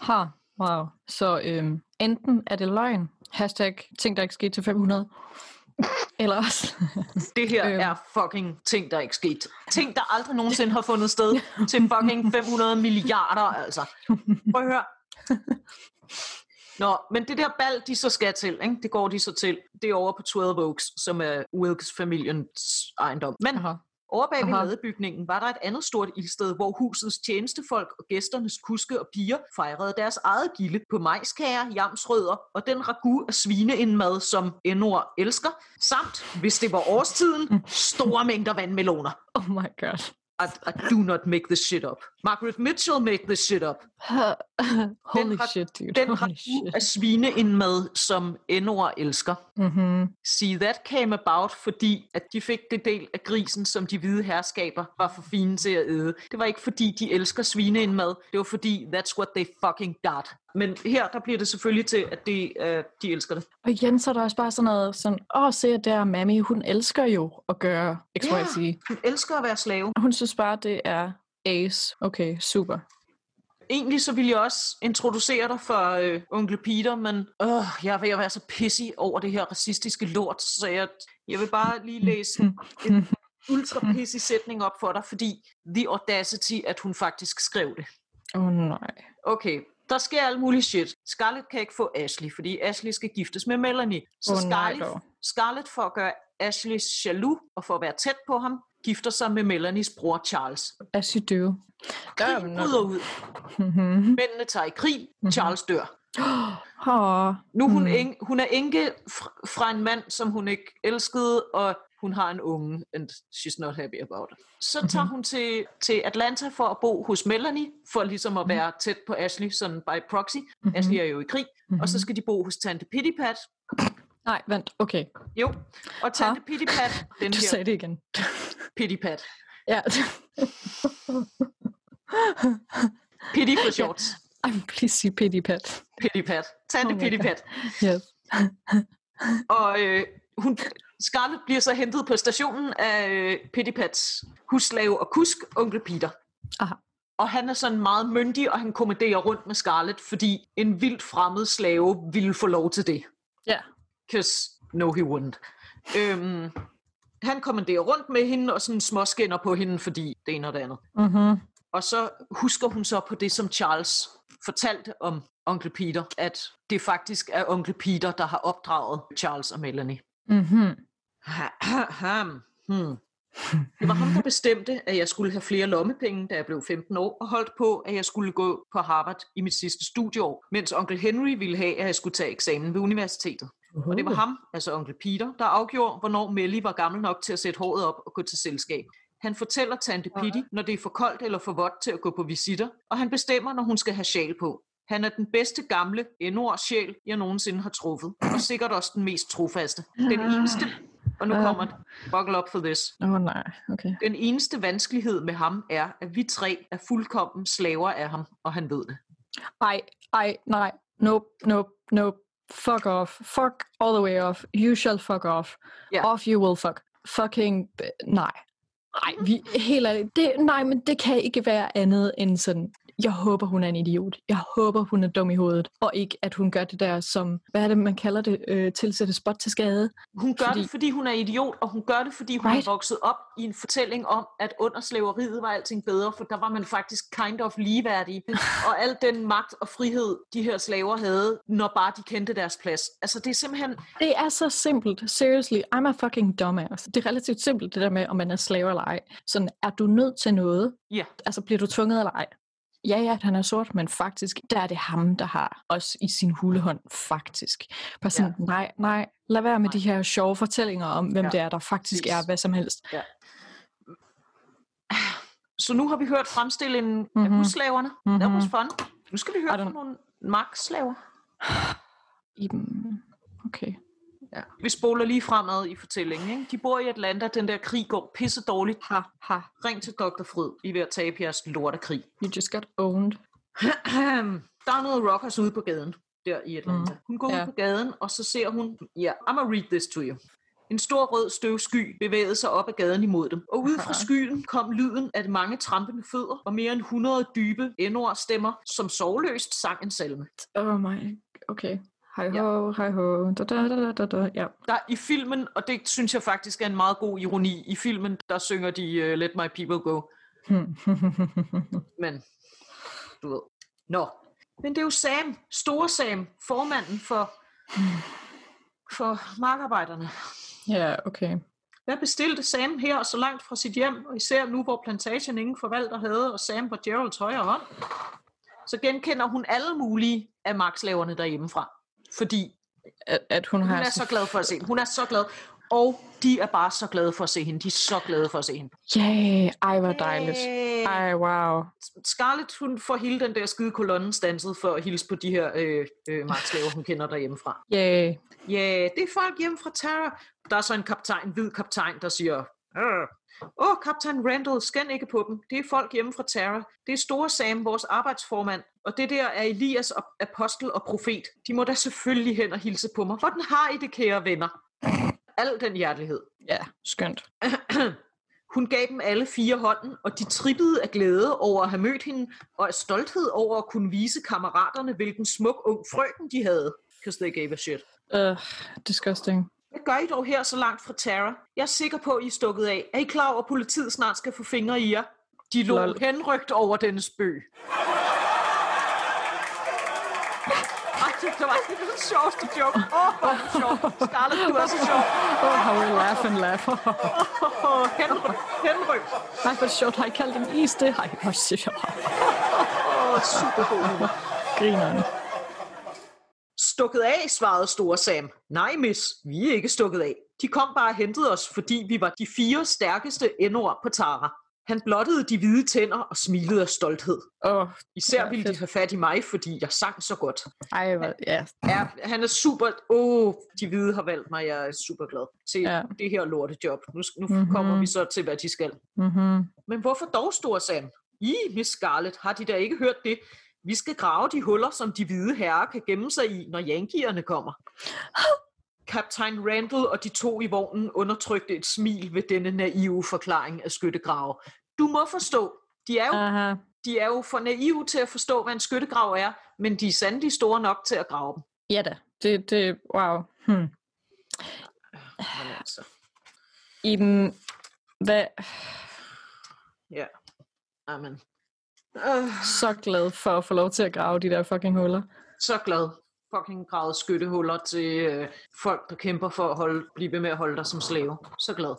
Speaker 2: Ha, wow. Så øhm, enten er det løgn, hashtag ting, der ikke skete til 500, eller også...
Speaker 1: Det her
Speaker 2: Øhm.
Speaker 1: er fucking ting, der ikke sket. Ting, der aldrig nogensinde har fundet sted til fucking 500 milliarder, altså. Prøv at høre. Nå, men det der bal, de så skal til, ikke? det går de så til. Det er over på 12 Oaks, som er Wilkes-familiens ejendom. Men
Speaker 2: Aha.
Speaker 1: Over bag ved ladebygningen var der et andet stort ildsted, hvor husets tjenestefolk og gæsternes kuske og piger fejrede deres eget gilde på majskager, jamsrødder og den ragu af svineindmad, som Enor elsker, samt, hvis det var årstiden, store mængder vandmeloner.
Speaker 2: Oh my god.
Speaker 1: I, I do not make this shit up. Margaret Mitchell made this shit up.
Speaker 2: Holy
Speaker 1: rak-
Speaker 2: shit, dude.
Speaker 1: Den
Speaker 2: Holy shit.
Speaker 1: af svineindmad, som Enor elsker.
Speaker 2: Mm-hmm.
Speaker 1: See, that came about, fordi at de fik det del af grisen, som de hvide herskaber var for fine til at æde. Det var ikke fordi, de elsker svineindmad. Det var fordi, that's what they fucking got. Men her, der bliver det selvfølgelig til, at de, uh, de elsker det.
Speaker 2: Og igen, så er der også bare sådan noget, sådan, åh, se at der Mami, hun elsker jo at gøre XYZ.
Speaker 1: Ja. Hun elsker at være slave.
Speaker 2: Hun synes bare, det er ace. Okay, super.
Speaker 1: Egentlig så ville jeg også introducere dig for øh, onkel Peter, men øh, jeg er ved at være så pissy over det her racistiske lort, så jeg, jeg vil bare lige læse en ultra pissy sætning op for dig, fordi the audacity, at hun faktisk skrev det.
Speaker 2: Åh oh, nej.
Speaker 1: Okay, der sker alt muligt shit. Scarlett kan ikke få Ashley, fordi Ashley skal giftes med Melanie. Så
Speaker 2: nej
Speaker 1: Scarlett,
Speaker 2: dog.
Speaker 1: Scarlett for at gøre Ashley jaloux og for at være tæt på ham, gifter sig med Melanies bror Charles.
Speaker 2: As you do.
Speaker 1: Krig
Speaker 2: Jamen,
Speaker 1: bryder ud.
Speaker 2: Mm-hmm.
Speaker 1: Mændene tager i krig. Charles dør.
Speaker 2: Oh,
Speaker 1: Nu hun,
Speaker 2: Hmm.
Speaker 1: en, hun er enke fra, en mand, som hun ikke elskede, og hun har en unge, and she's not happy about it. Så tager hun til, til Atlanta for at bo hos Melanie, for ligesom at være tæt på Ashley, sådan by proxy.
Speaker 2: Mhm.
Speaker 1: Ashley er jo i krig, og så skal de bo hos tante Pittypat.
Speaker 2: Nej, vent. Okay.
Speaker 1: Jo, og tante
Speaker 2: Ha?
Speaker 1: Pittypat, den
Speaker 2: Du
Speaker 1: her
Speaker 2: sagde det igen.
Speaker 1: Pittypat.
Speaker 2: ja.
Speaker 1: Pitty for shorts.
Speaker 2: I'm please sige pity pat.
Speaker 1: Pittypat. Tante
Speaker 2: Oh my
Speaker 1: Pittypat.
Speaker 2: Yes.
Speaker 1: Og øh, hun, Scarlett bliver så hentet på stationen af øh, Pittypats husslave og kusk, onkel Peter.
Speaker 2: Aha.
Speaker 1: Og han er sådan meget myndig, og han kommanderer rundt med Scarlett, fordi en vildt fremmed slave ville få lov til det.
Speaker 2: Ja.
Speaker 1: Because no, he wouldn't. Øhm, han kommanderer rundt med hende, og sådan småskinner på hende, fordi det ene og det andet.
Speaker 2: Mm-hmm.
Speaker 1: Og så husker hun så på det, som Charles fortalte om onkel Peter, at det faktisk er onkel Peter, der har opdraget Charles og Melanie.
Speaker 2: Mm-hmm.
Speaker 1: hmm. Det var ham, der bestemte, at jeg skulle have flere lommepenge, da jeg blev 15 år, og holdt på, at jeg skulle gå på Harvard i mit sidste studieår, mens onkel Henry ville have, at jeg skulle tage eksamen ved universitetet. Og det var ham, altså onkel Peter, der afgjorde, hvornår Melly var gammel nok til at sætte håret op og gå til selskab. Han fortæller tante Pitty, når det er for koldt eller for vådt til at gå på visitter, og han bestemmer, når hun skal have sjal på. Han er den bedste gamle endord sjæl, jeg nogensinde har truffet, og sikkert også den mest trofaste. Den eneste, og nu kommer det, buckle up for this.
Speaker 2: Åh oh, nej, okay.
Speaker 1: Den eneste vanskelighed med ham er, at vi tre er fuldkommen slaver af ham, og han ved det.
Speaker 2: Ej, ej, nej. Nope, nope, nope. Fuck off. Fuck all the way off. You shall fuck off.
Speaker 1: Ja.
Speaker 2: Off you will fuck. Fucking... Nej. Nej, vi, helt ærligt, det, nej, men det kan ikke være andet end sådan, jeg håber, hun er en idiot. Jeg håber, hun er dum i hovedet. Og ikke, at hun gør det der som, hvad er det, man kalder det, øh, tilsætte spot til skade.
Speaker 1: Hun gør
Speaker 2: Fordi-
Speaker 1: det, fordi hun er idiot, og hun gør det, fordi hun
Speaker 2: Right.
Speaker 1: er vokset op i en fortælling om, at under slaveriet var alting bedre, for der var man faktisk kind of ligeværdige. og al den magt og frihed, de her slaver havde, når bare de kendte deres plads. Altså, det er simpelthen...
Speaker 2: Det er så simpelt. Seriously, I'm a fucking dumbass. Det er relativt simpelt, det der med, om man er slave eller ej. Sådan, er du nødt til noget?
Speaker 1: Ja,
Speaker 2: Altså, bliver du tvunget eller ej? Ja, ja, han er sort, men faktisk, der er det ham, der har os i sin hulehånd, faktisk. Bare sådan, ja. nej, nej, lad være med
Speaker 1: Nej.
Speaker 2: de her sjove fortællinger om, hvem
Speaker 1: Ja,
Speaker 2: ja. det er, der faktisk
Speaker 1: præcis.
Speaker 2: er hvad som helst.
Speaker 1: Så nu har vi hørt fremstillingen mm-hmm. af
Speaker 2: Mhm.
Speaker 1: husslaverne. Mm-hmm. That was fun. Nu skal vi høre fra nogle magtslaver.
Speaker 2: Iben. Okay.
Speaker 1: Ja. Vi spoler lige fremad i fortællingen. Ikke? De bor i Atlanta. Den der krig går pisse dårligt.
Speaker 2: Ha, ha.
Speaker 1: Ring til Dr. Fryd. I er ved at tabe jeres lortekrig.
Speaker 2: You just got owned.
Speaker 1: der er noget rockers ude på gaden, der i Atlanta.
Speaker 2: Mm.
Speaker 1: Hun går
Speaker 2: Ja.
Speaker 1: ud på gaden, og så ser hun, ja, yeah, I'm gonna read this to you. En stor rød støvsky bevægede sig op ad gaden imod dem, og ud fra skyen kom lyden af mange trampende fødder og mere end 100 dybe stemmer, som sovløst sang en salme.
Speaker 2: Oh my. Okay. Hej ho, hej ho. Da, da, da, da, da. Ja.
Speaker 1: Der i filmen, og det synes jeg faktisk er en meget god ironi, i filmen, der synger de uh, Let My People Go. Men, du ved. Nå. Men det er jo Sam, store Sam, formanden for, for markarbejderne.
Speaker 2: ja, okay.
Speaker 1: Hvad bestilte Sam her så langt fra sit hjem, og især nu, hvor plantagen ingen forvalter havde, og Sam var Geralds højre hånd? Så genkender hun alle mulige af markslaverne derhjemmefra. Fordi
Speaker 2: At, at hun
Speaker 1: hun
Speaker 2: har
Speaker 1: er så glad for at se hende. Hun er så glad. Og de er bare så glade for at se hende. De er så glade for at se hende.
Speaker 2: Yay, ej hvor dejligt. Ej, wow.
Speaker 1: Scarlett, hun får hele den der skide kolonne stanset for at hilse på de her øh, øh, markslaver, hun kender derhjemmefra.
Speaker 2: Yay.
Speaker 1: Ja, det er folk hjemme fra Terra. Der er så en kaptajn, en hvid kaptajn, der siger, "Øh, Åh, kaptajn Randall, skænd ikke på dem. Det er folk hjemme fra Terra. Det er Store Sam, vores arbejdsformand. Og det der er Elias, og apostel og profet. De må da selvfølgelig hen og hilse på mig. Hvordan har I det, kære venner? Al den hjertelighed.
Speaker 2: Ja, skønt.
Speaker 1: Hun gav dem alle fire hånden, og de trippede af glæde over at have mødt hende, og af stolthed over at kunne vise kammeraterne, hvilken smuk ung frøken de havde. Because they gave a shit.
Speaker 2: Uh, disgusting.
Speaker 1: Hvad gør I dog her så langt fra Tara? Jeg er sikker på, at I er stukket af. Er I klar over, at politiet snart skal få fingre i jer? De lå henrygt over denne spøg. Ej, det var den sjoveste joke. Åh, oh, hvor sjovt. Scarlett, du er så sjov.
Speaker 2: Oh, how we laugh and laugh.
Speaker 1: Oh, henrygt. Henrygt.
Speaker 2: Ej, hvor sjovt. Har I kaldt en is det? Ej, hvor sjovt.
Speaker 1: Åh, oh, super god humor. Stukket af, svarede Store Sam. Nej, miss, vi er ikke stukket af. De kom bare og hentede os, fordi vi var de fire stærkeste endord på Tara. Han blottede de hvide tænder og smilede af stolthed.
Speaker 2: Oh,
Speaker 1: Især
Speaker 2: Ja,
Speaker 1: ville de
Speaker 2: fedt.
Speaker 1: have fat i mig, fordi jeg sang så godt.
Speaker 2: ej, hvor, ja.
Speaker 1: Ja, han er super... Åh, oh, de hvide har valgt mig. Jeg er super glad. Se,
Speaker 2: Ja.
Speaker 1: det her lortejob. Nu, nu
Speaker 2: Mhm.
Speaker 1: mm-hmm. kommer vi så til, hvad de skal.
Speaker 2: Mm-hmm.
Speaker 1: Men hvorfor dog, Store Sam? I, Miss Scarlett, har de da ikke hørt det? Vi skal grave de huller, som de hvide herrer kan gemme sig i, når yankierne kommer. Kaptajn Randall og de to i vognen undertrykte et smil ved denne naive forklaring af skyttegrave. Du må forstå, de er, jo,
Speaker 2: Aha.
Speaker 1: de er jo for naive til at forstå, hvad en skyttegrav er, men de er sandelig store nok til at grave dem.
Speaker 2: Ja da. Det, det, wow. Hmm.
Speaker 1: Men altså,
Speaker 2: Iben, hvad,
Speaker 1: ja. Amen. Øh,
Speaker 2: så glad for at få lov til at grave de der fucking huller.
Speaker 1: så glad. Fucking gravet skyttehuller til øh, folk, der kæmper for at holde, blive ved med at holde dig som slave. Så glad.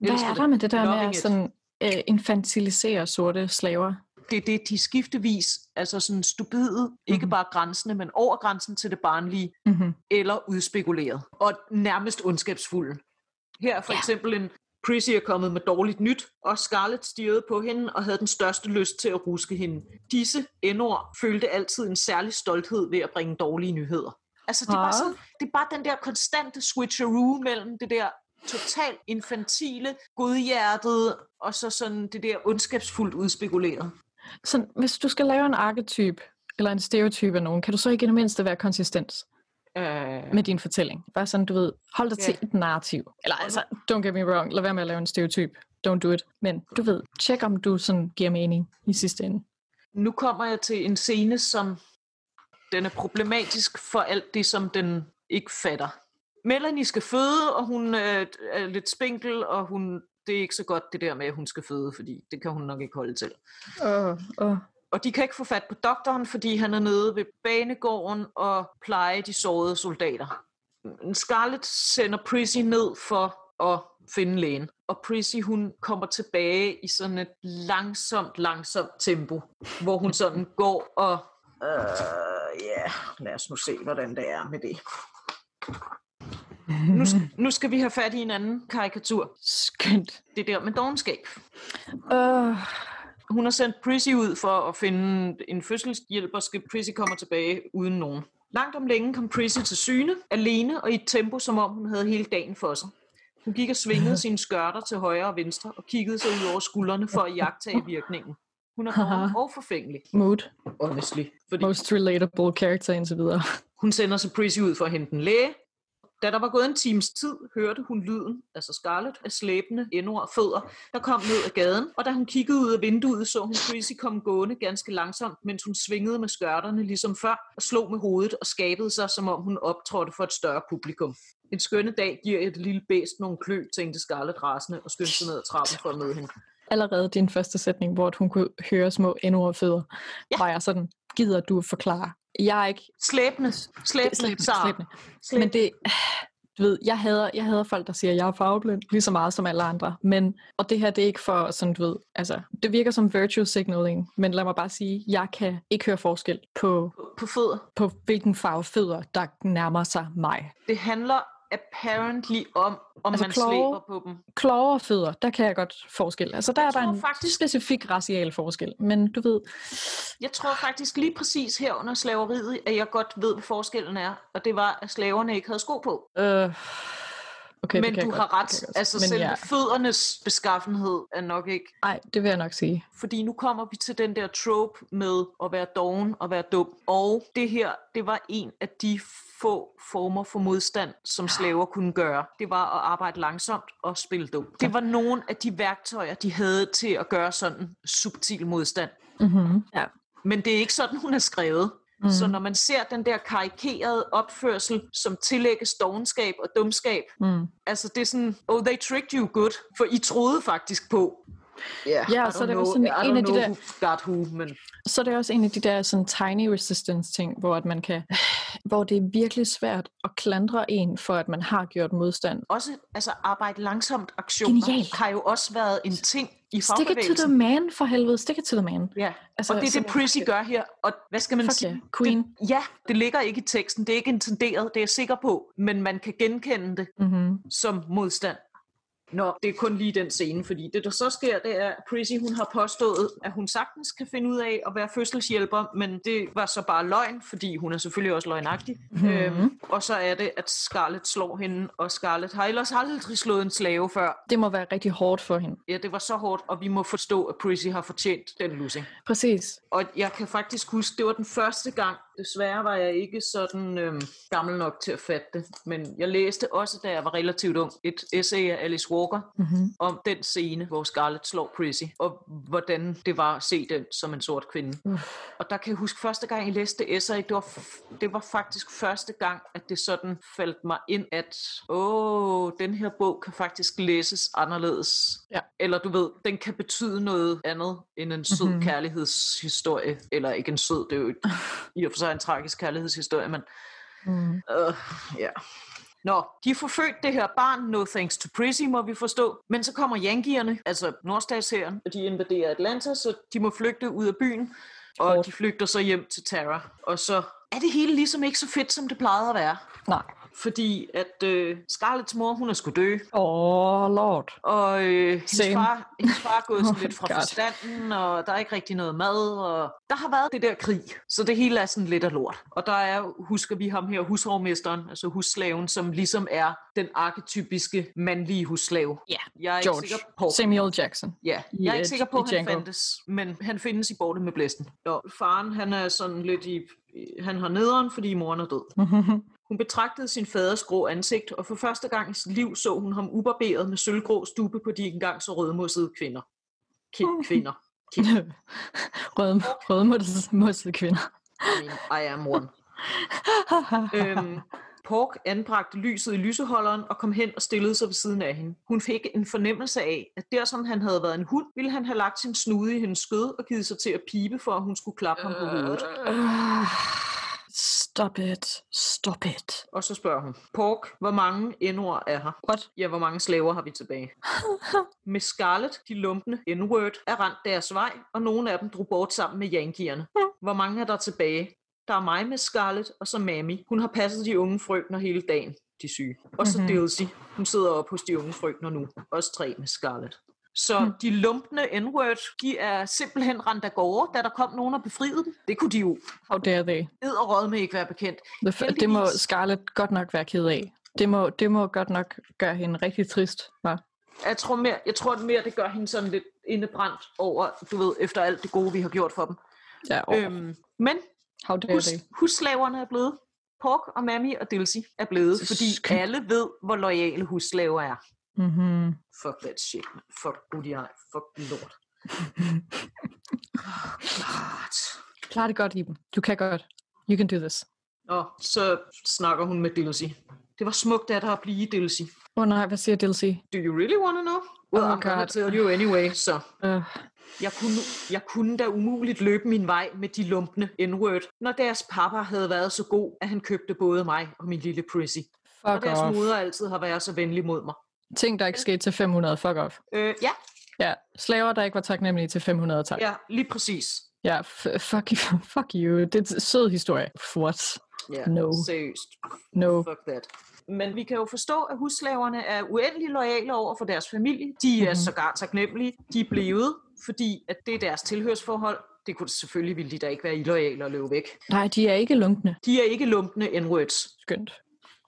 Speaker 2: Hvad er der med det der med
Speaker 1: Loving
Speaker 2: at
Speaker 1: it.
Speaker 2: sådan, øh, infantilisere sorte slaver?
Speaker 1: det er det, de skiftevis, altså sådan stupide, mm-hmm. ikke
Speaker 2: Mhm.
Speaker 1: bare grænsende, men over grænsen til det barnlige,
Speaker 2: Mm-hmm.
Speaker 1: eller udspekuleret, og nærmest ondskabsfulde. Her er for
Speaker 2: Ja.
Speaker 1: eksempel en Prissy er kommet med dårligt nyt, og Scarlett stirrede på hende og havde den største lyst til at ruske hende. Disse endord følte altid en særlig stolthed ved at bringe dårlige nyheder. Altså, det er, bare
Speaker 2: Ah.
Speaker 1: sådan, det er bare den der konstante switcheroo mellem det der totalt infantile, godhjertede, og så sådan det der ondskabsfuldt udspekuleret.
Speaker 2: Så hvis du skal lave en arketyp, eller en stereotyp af nogen, kan du så ikke i det mindste være konsistent
Speaker 1: Øh,
Speaker 2: med din fortælling? Bare sådan, du ved, hold dig
Speaker 1: Ja.
Speaker 2: til et narrativ. Eller altså, don't get me wrong, lad være med at lave en stereotyp. Don't do it. Men du ved, tjek om du sådan giver mening i sidste ende.
Speaker 1: nu kommer jeg til en scene, som den er problematisk for alt det, som den ikke fatter. Melanie skal føde, og hun øh, er lidt spinkel, og hun, det er ikke så godt det der med, at hun skal føde, fordi det kan hun nok ikke holde til.
Speaker 2: Åh, åh.
Speaker 1: Og de kan ikke få fat på doktoren, fordi han er nede ved banegården og pleje de sårede soldater. Scarlett sender Prissy ned for at finde lægen. Og Prissy, hun kommer tilbage i sådan et langsomt, langsomt tempo, hvor hun sådan går og... Øh, ja, yeah. lad os nu se, hvordan det er med det. Nu, nu skal vi have fat i en anden karikatur.
Speaker 2: Skønt.
Speaker 1: Det der med dogenskab.
Speaker 2: Åh,
Speaker 1: hun har sendt Prissy ud for at finde en fødselshjælper, skal Prissy kommer tilbage uden nogen. Langt om længe kom Prissy til syne, alene og i et tempo, som om hun havde hele dagen for sig. Hun gik og svingede sine skørter til højre og venstre og kiggede sig ud over skuldrene for at jagtage virkningen. Hun er doven og forfængelig,
Speaker 2: Mood.
Speaker 1: honestly. Fordi
Speaker 2: Most relatable character indtil videre.
Speaker 1: hun sender så Prissy ud for at hente en læge. Da der var gået en times tid, hørte hun lyden, altså Scarlett, af slæbende endord og fødder, der kom ned ad gaden, og da hun kiggede ud af vinduet, så hun Chrissy komme gående ganske langsomt, mens hun svingede med skørterne ligesom før, og slog med hovedet og skabede sig, som om hun optrådte for et større publikum. En skønne dag giver et lille bæst nogle klø, tænkte Scarlett rasende og skyndte sig ned ad trappen for at møde hende.
Speaker 2: Allerede din første sætning, hvor hun kunne høre små endord og fødder,
Speaker 1: Ja.
Speaker 2: var jeg sådan, gider du forklare? Jeg er ikke
Speaker 1: Slæbende, slæbende,
Speaker 2: slæbende,
Speaker 1: Sara.
Speaker 2: slæbende. Men det, du ved, jeg hader, jeg hader folk, der siger, at jeg er farveblind, lige så meget som alle andre. Men, og det her, det er ikke for, sådan du ved, altså, det virker som virtue signaling, men lad mig bare sige, jeg kan ikke høre forskel på,
Speaker 1: På fødder.
Speaker 2: på hvilken farve fødder, der nærmer sig mig.
Speaker 1: Det handler apparently om, om
Speaker 2: Altså
Speaker 1: man
Speaker 2: kloge.
Speaker 1: slæber på dem.
Speaker 2: Kloge og fødder, der kan jeg godt forskel. Altså, der er der en
Speaker 1: faktisk-
Speaker 2: specifik racial forskel, men du ved,
Speaker 1: Jeg tror faktisk lige præcis her under slaveriet, at jeg godt ved, hvad forskellen er. Og det var, at slaverne ikke havde sko på.
Speaker 2: øh, okay,
Speaker 1: Men du har
Speaker 2: godt,
Speaker 1: ret.
Speaker 2: godt.
Speaker 1: Altså
Speaker 2: men
Speaker 1: selve
Speaker 2: ja,
Speaker 1: føddernes beskaffenhed er nok ikke...
Speaker 2: nej, det vil jeg nok sige.
Speaker 1: Fordi nu kommer vi til den der trope med at være doven og være dum. Og det her, det var en af de få former for modstand, som slaver kunne gøre. Det var at arbejde langsomt og spille dum. Det var nogle af de værktøjer, de havde til at gøre sådan subtil modstand.
Speaker 2: Mm-hmm. Ja.
Speaker 1: Men det er ikke sådan, hun er skrevet. Mm. Så når man ser den der karikerede opførsel, som tillægges dogenskab og dumskab,
Speaker 2: Mm.
Speaker 1: altså det er sådan, oh, they tricked you good, for I troede faktisk på. Yeah,
Speaker 2: Ja,
Speaker 1: I
Speaker 2: så er det
Speaker 1: know,
Speaker 2: sådan en af de der-
Speaker 1: who got who, men
Speaker 2: Så er det også en af de der sådan tiny resistance ting, hvor at man kan, hvor det er virkelig svært at klandre en for, at man har gjort modstand.
Speaker 1: også altså arbejde langsomt aktioner
Speaker 2: Genialt.
Speaker 1: har jo også været en ting i
Speaker 2: Stick it to the man for helvede, stick it to the man.
Speaker 1: Ja,
Speaker 2: Altså,
Speaker 1: og det er det, Prissy gør her. Og hvad skal man
Speaker 2: Fuck
Speaker 1: sige?
Speaker 2: yeah, queen.
Speaker 1: Det, ja, det ligger ikke i teksten. Det er ikke intenderet, det er jeg sikker på. Men man kan genkende det
Speaker 2: Mm-hmm.
Speaker 1: som modstand. Nå, det er kun lige den scene, fordi det der så sker, det er, at Prissy hun har påstået, at hun sagtens kan finde ud af at være fødselshjælper, men det var så bare løgn, fordi hun er selvfølgelig også løgnagtig. Mm-hmm. Øhm, og så er det, at Scarlett slår hende, og Scarlett har ellers aldrig slået en slave før.
Speaker 2: Det må være rigtig hårdt for hende.
Speaker 1: Ja, det var så hårdt, og vi må forstå, at Prissy har fortjent den lussing.
Speaker 2: Præcis.
Speaker 1: Og jeg kan faktisk huske, det var den første gang, desværre var jeg ikke sådan øhm, gammel nok til at fatte det, men jeg læste også, da jeg var relativt ung, et essay af Alice Walker
Speaker 2: Mm-hmm.
Speaker 1: om den scene, hvor Scarlett slår Prissy, og hvordan det var at se den som en sort kvinde. Og der kan jeg huske, første gang jeg læste det essay, det var, f- det var faktisk første gang, at det sådan faldt mig ind, at åh, den her bog kan faktisk læses anderledes.
Speaker 2: Ja.
Speaker 1: Eller du ved, den kan betyde noget andet end en sød
Speaker 2: Mhm.
Speaker 1: mm-hmm. kærlighedshistorie. Eller ikke en sød, det er jo i og for sig en tragisk kærlighedshistorie, men
Speaker 2: Mm.
Speaker 1: øh, ja. Nå, de får født det her barn, no thanks to Prissy, må vi forstå. Men så kommer yankierne, altså nordstatshæren, og de invaderer Atlanta, så de må flygte ud af byen. Og de flygter så hjem til Tara. Og så er det hele ligesom ikke så fedt, som det plejede at være.
Speaker 2: Nej.
Speaker 1: Fordi at øh, Scarletts mor, hun er sgu dø.
Speaker 2: Åh, oh, lord.
Speaker 1: Og øh, hendes,
Speaker 2: Same.
Speaker 1: far, hendes far er gået sådan
Speaker 2: Oh
Speaker 1: lidt fra
Speaker 2: God.
Speaker 1: forstanden, og der er ikke rigtig noget mad, og der har været det der krig, så det hele er sådan lidt af lort. Og der er, husker vi ham her, hushovmesteren, altså husslaven, som ligesom er den arketypiske mandlige husslave.
Speaker 2: Ja,
Speaker 1: Jeg er ikke
Speaker 2: George.
Speaker 1: sikker på,
Speaker 2: Samuel Jackson.
Speaker 1: Ja,
Speaker 2: i,
Speaker 1: jeg er
Speaker 2: øh,
Speaker 1: ikke sikker på, at han
Speaker 2: Django.
Speaker 1: fandtes, men han findes i bordet med blæsten. Nå, faren, han er sådan lidt i... Han har nederen, fordi moren er død. Hun betragtede sin faders grå ansigt, og for første gang i sit liv så hun ham ubarberet med sølvgrå stube på de engang så rødmossede kvinder. Kind kvinder. Kind.
Speaker 2: Røde, rødmodsede kvinder.
Speaker 1: I mean, I am one. øhm, Pork anbragte lyset i lyseholderen og kom hen og stillede sig ved siden af hende. Hun fik en fornemmelse af, at der som han havde været en hund, ville han have lagt sin snude i hendes skød og givet sig til at pibe, for at hun skulle klappe ham på hovedet.
Speaker 2: Stop it. Stop it.
Speaker 1: Og så spørger hun, Pork, hvor mange endord er her?
Speaker 2: What?
Speaker 1: Ja, hvor mange slaver har vi tilbage? med Scarlett, de lumpende N-word, er rendt deres vej, og nogle af dem drog bort sammen med yankierne. Hvor mange er der tilbage? Der er mig med Scarlett, og så Mammy. Hun har passet de unge frøkner hele dagen, de syge. Og så
Speaker 2: Mhm.
Speaker 1: Dilsey. Hun sidder op hos de unge frøkner nu. Også tre med Scarlett. Så
Speaker 2: hmm.
Speaker 1: de lumpne n-word, de er simpelthen rendt af gårde, da der kom nogen og befriede dem. Det kunne de jo
Speaker 2: How dare they?
Speaker 1: ed og råd med ikke være bekendt.
Speaker 2: Det, f- det må. Scarlett godt nok være ked af. Det må, det må godt nok gøre hende rigtig trist, var.
Speaker 1: Jeg tror, mere, jeg tror mere, det gør hende sådan lidt indebrændt over, du ved, efter alt det gode, vi har gjort for dem.
Speaker 2: Ja, oh,
Speaker 1: Øhm, men
Speaker 2: how dare
Speaker 1: hus,
Speaker 2: they?
Speaker 1: husslaverne er blevet. Pork og Mammy og Dilsey er blevet, fordi alle ved, hvor lojale husslaver er.
Speaker 2: Mm-hmm.
Speaker 1: Fuck that shit, man. Fuck Goody Eye. Fuck lort. Oh, God.
Speaker 2: Klar det godt, Iben. Du kan godt. You can do this.
Speaker 1: Og så snakker hun med Dilsey. Det var smukt af dig at blive Dilsey.
Speaker 2: Åh oh, nej, hvad siger Dilsey?
Speaker 1: Do you really want to know? Well,
Speaker 2: Oh,
Speaker 1: I'm gonna
Speaker 2: God.
Speaker 1: tell you anyway, så.
Speaker 2: Uh,
Speaker 1: Jeg kunne, jeg kunne da umuligt løbe min vej med de lumpne n-word, når deres papa havde været så god, at han købte både mig og min lille Prissy. Og
Speaker 2: fuck
Speaker 1: deres
Speaker 2: off.
Speaker 1: moder altid har været så venlig mod mig.
Speaker 2: Ting, der ikke skete til 500. Fuck off.
Speaker 1: Øh, ja,
Speaker 2: Ja, slaver, der ikke var taknemmelige til 500. Tak.
Speaker 1: ja, lige præcis.
Speaker 2: Ja, f- fuck, you. fuck you. Det er en sød historie. What?
Speaker 1: Ja,
Speaker 2: No.
Speaker 1: seriøst.
Speaker 2: No.
Speaker 1: Fuck that. Men vi kan jo forstå, at husslaverne er uendelig lojale over for deres familie. De er
Speaker 2: Mhm.
Speaker 1: sågar taknemmelige. De er blevet, fordi at det er deres tilhørsforhold. Det kunne selvfølgelig ville de da ikke være illoyale og løbe væk.
Speaker 2: Nej, de er ikke lunkne.
Speaker 1: De er ikke lumpne n-words.
Speaker 2: Skønt.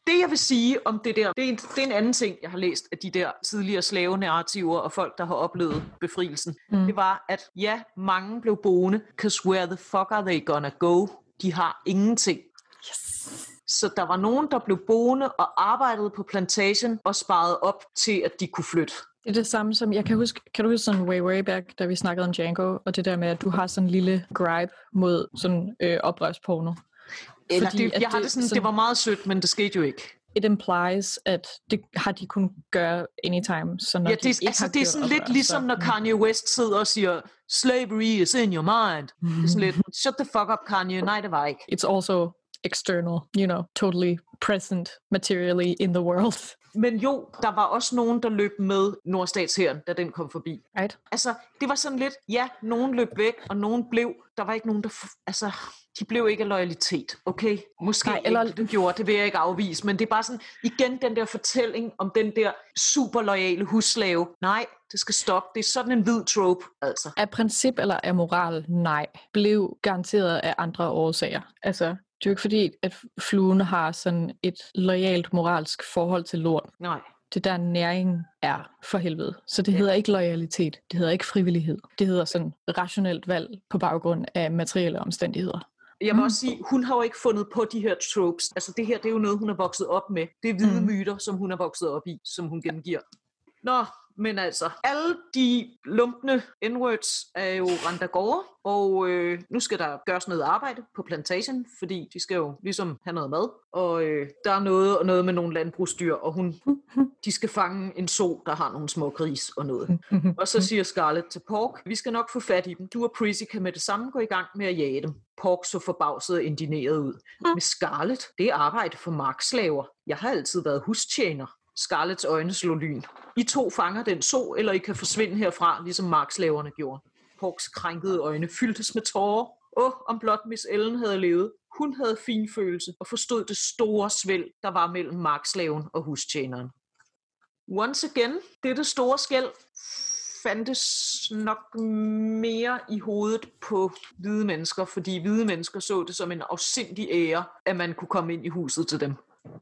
Speaker 1: Det jeg vil sige om det der, det er, en, det er en anden ting, jeg har læst af de der tidligere slavenarrativer og folk, der har oplevet befrielsen.
Speaker 2: Mm.
Speaker 1: Det var, at ja, mange blev boende, cause where the fuck are they gonna go? De har ingenting.
Speaker 2: Yes.
Speaker 1: Så der var nogen, der blev boende og arbejdede på plantation og sparede op til, at de kunne flytte.
Speaker 2: Det er det samme som, jeg kan huske, kan du huske sådan way, way back, da vi snakkede om Django, og det der med, at du har sådan en lille gripe mod sådan øh, oprørsporno.
Speaker 1: Eller
Speaker 2: Fordi
Speaker 1: det, jeg har
Speaker 2: det
Speaker 1: det sådan,
Speaker 2: sådan-
Speaker 1: det var meget sødt, men det skete jo ikke.
Speaker 2: It implies, at det har de kunnet gøre anytime, så når
Speaker 1: Ja,
Speaker 2: de
Speaker 1: det,
Speaker 2: ikke
Speaker 1: altså,
Speaker 2: har
Speaker 1: det er sådan lidt ligesom, når Kanye West sidder og siger, slavery is in your mind. Det er sådan lidt, shut the fuck up, Kanye. Nej, det var ikke.
Speaker 2: It's also external, you know, totally present materially in the world.
Speaker 1: Men jo, der var også nogen, der løb med Nordstatshæren, da den kom forbi.
Speaker 2: Right?
Speaker 1: Altså, det var sådan lidt, ja, nogen løb væk, og nogen blev. Der var ikke nogen, der... Altså, de blev ikke af loyalitet, okay? Måske
Speaker 2: Nej, eller-
Speaker 1: det gjorde, det vil jeg ikke afvise, men det er bare sådan, igen den der fortælling om den der super loyale husslave. Nej, det skal stoppe. Det er sådan en hvid trope, altså.
Speaker 2: Af princip eller af moral, nej, blev garanteret af andre årsager. Altså, det er jo ikke fordi, at fluen har sådan et lojalt moralsk forhold til lort.
Speaker 1: Nej.
Speaker 2: Det der næring er for helvede. Så det
Speaker 1: Ja.
Speaker 2: hedder ikke loyalitet, det hedder ikke frivillighed. Det hedder sådan rationelt valg på baggrund af materielle omstændigheder.
Speaker 1: Jeg må
Speaker 2: Mm.
Speaker 1: også sige, hun har jo ikke fundet på de her tropes. Altså det her, det er jo noget, hun er vokset op med. Det er hvide
Speaker 2: Mm.
Speaker 1: mm. myter, som hun er vokset op i, som hun gengiver. Nå, men altså, alle de lumpne n-words er jo rendt af gårde, og øh, nu skal der gøres noget arbejde på plantation, fordi de skal jo ligesom have noget mad, og øh, der er noget og noget med nogle landbrugsdyr, og hun, de skal fange en so, der har nogle små gris og noget. Og så siger Scarlett til Pork, vi skal nok få fat i dem. Du og Prissy kan med det samme gå i gang med at jage dem. Pork så forbavset og indineret ud. Med Scarlett, det er arbejde for markslaver. Jeg har altid været hustjener. Scarletts øjne slog lyn. I to fanger den so, eller I kan forsvinde herfra, ligesom markslaverne gjorde. Porks krænkede øjne fyldtes med tårer. Åh, om blot Miss Ellen havde levet. Hun havde fin følelse og forstod det store svæld, der var mellem markslaven og hustjeneren. Once again, dette store skæld fandtes nok mere i hovedet på hvide mennesker, fordi hvide mennesker så det som en afsindig ære, at man kunne komme ind i huset til dem.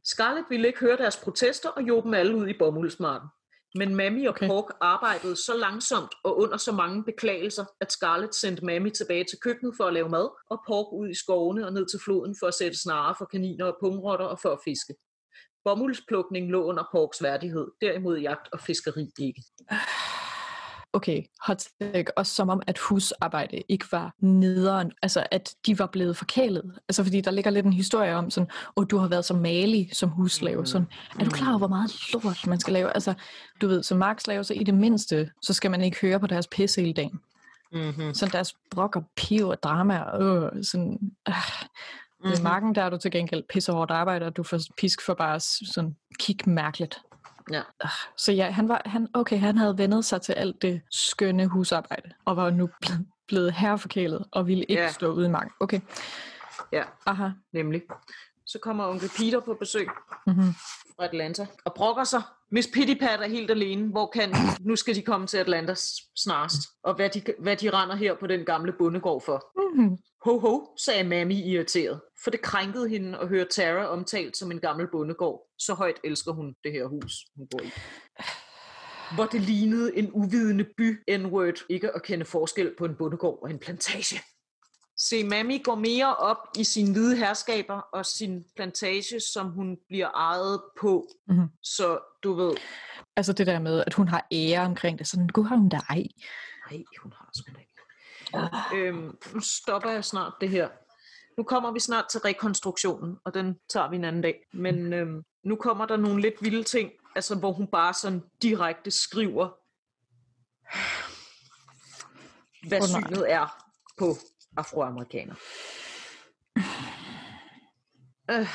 Speaker 1: Scarlett ville ikke høre deres protester og jog dem alle ud i bomuldsmarken. Men Mammy og. Pork arbejdede så langsomt og under så mange beklagelser, at Scarlett sendte Mammy tilbage til køkkenet for at lave mad, og Pork ud i skovene og ned til floden for at sætte snare for kaniner og pungrotter og for at fiske. Bomuldsplukning lå under Porks værdighed, derimod jagt og fiskeri ikke.
Speaker 2: Okay, hot take. Også som om, at husarbejde ikke var nederen. Altså, at de var blevet forkælet. Altså, fordi der ligger lidt en historie om sådan, åh, du har været så malig som huslave. Sådan, er du klar over, hvor meget lort man skal lave? Altså, du ved, som markslave, så i det mindste, så skal man ikke høre på deres pisse hele dagen.
Speaker 1: Mm-hmm.
Speaker 2: Sådan deres brok og piv og drama. Øh, sådan, øh. Mm-hmm. I marken, der er du til gengæld pisse hårdt arbejde, og du får pisk for bare sådan kig mærkeligt.
Speaker 1: Ja.
Speaker 2: Så ja, han var, han, okay, han havde vendet sig til alt det skønne husarbejde, og var nu ble- blevet herreforkælet, og ville ikke
Speaker 1: Ja.
Speaker 2: stå ude i marken. Okay,
Speaker 1: Ja,
Speaker 2: aha.
Speaker 1: nemlig. Så kommer onkel Peter på besøg
Speaker 2: Mm-hmm.
Speaker 1: fra Atlanta og brokker sig Miss Pittypat er helt alene. Hvor kan? Nu skal de komme til Atlanta snarest. Og hvad de, hvad de render her på den gamle bondegård for.
Speaker 2: Mm-hmm.
Speaker 1: Ho ho, sagde Mammy irriteret. For det krænkede hende at høre Tara omtalt som en gammel bondegård. Så højt elsker hun det her hus, hun bor i. Hvor det lignede en uvidende by N-word ikke at kende forskel på en bondegård og en plantage. Se, Mammy går mere op i sine hvide herskaber og sin plantage, som hun bliver ejet på.
Speaker 2: Mhm.
Speaker 1: Så du ved,
Speaker 2: Altså det der med, at hun har ære omkring det. Sådan, gud har hun da ej.
Speaker 1: nej, hun har sgu da ikke. Øhm, nu stopper jeg snart det her. Nu kommer vi snart til rekonstruktionen, og den tager vi en anden dag. Men øhm, nu kommer der nogle lidt vilde ting, altså hvor hun bare sådan direkte skriver, hvad synet er på afroamerikanere. Øh,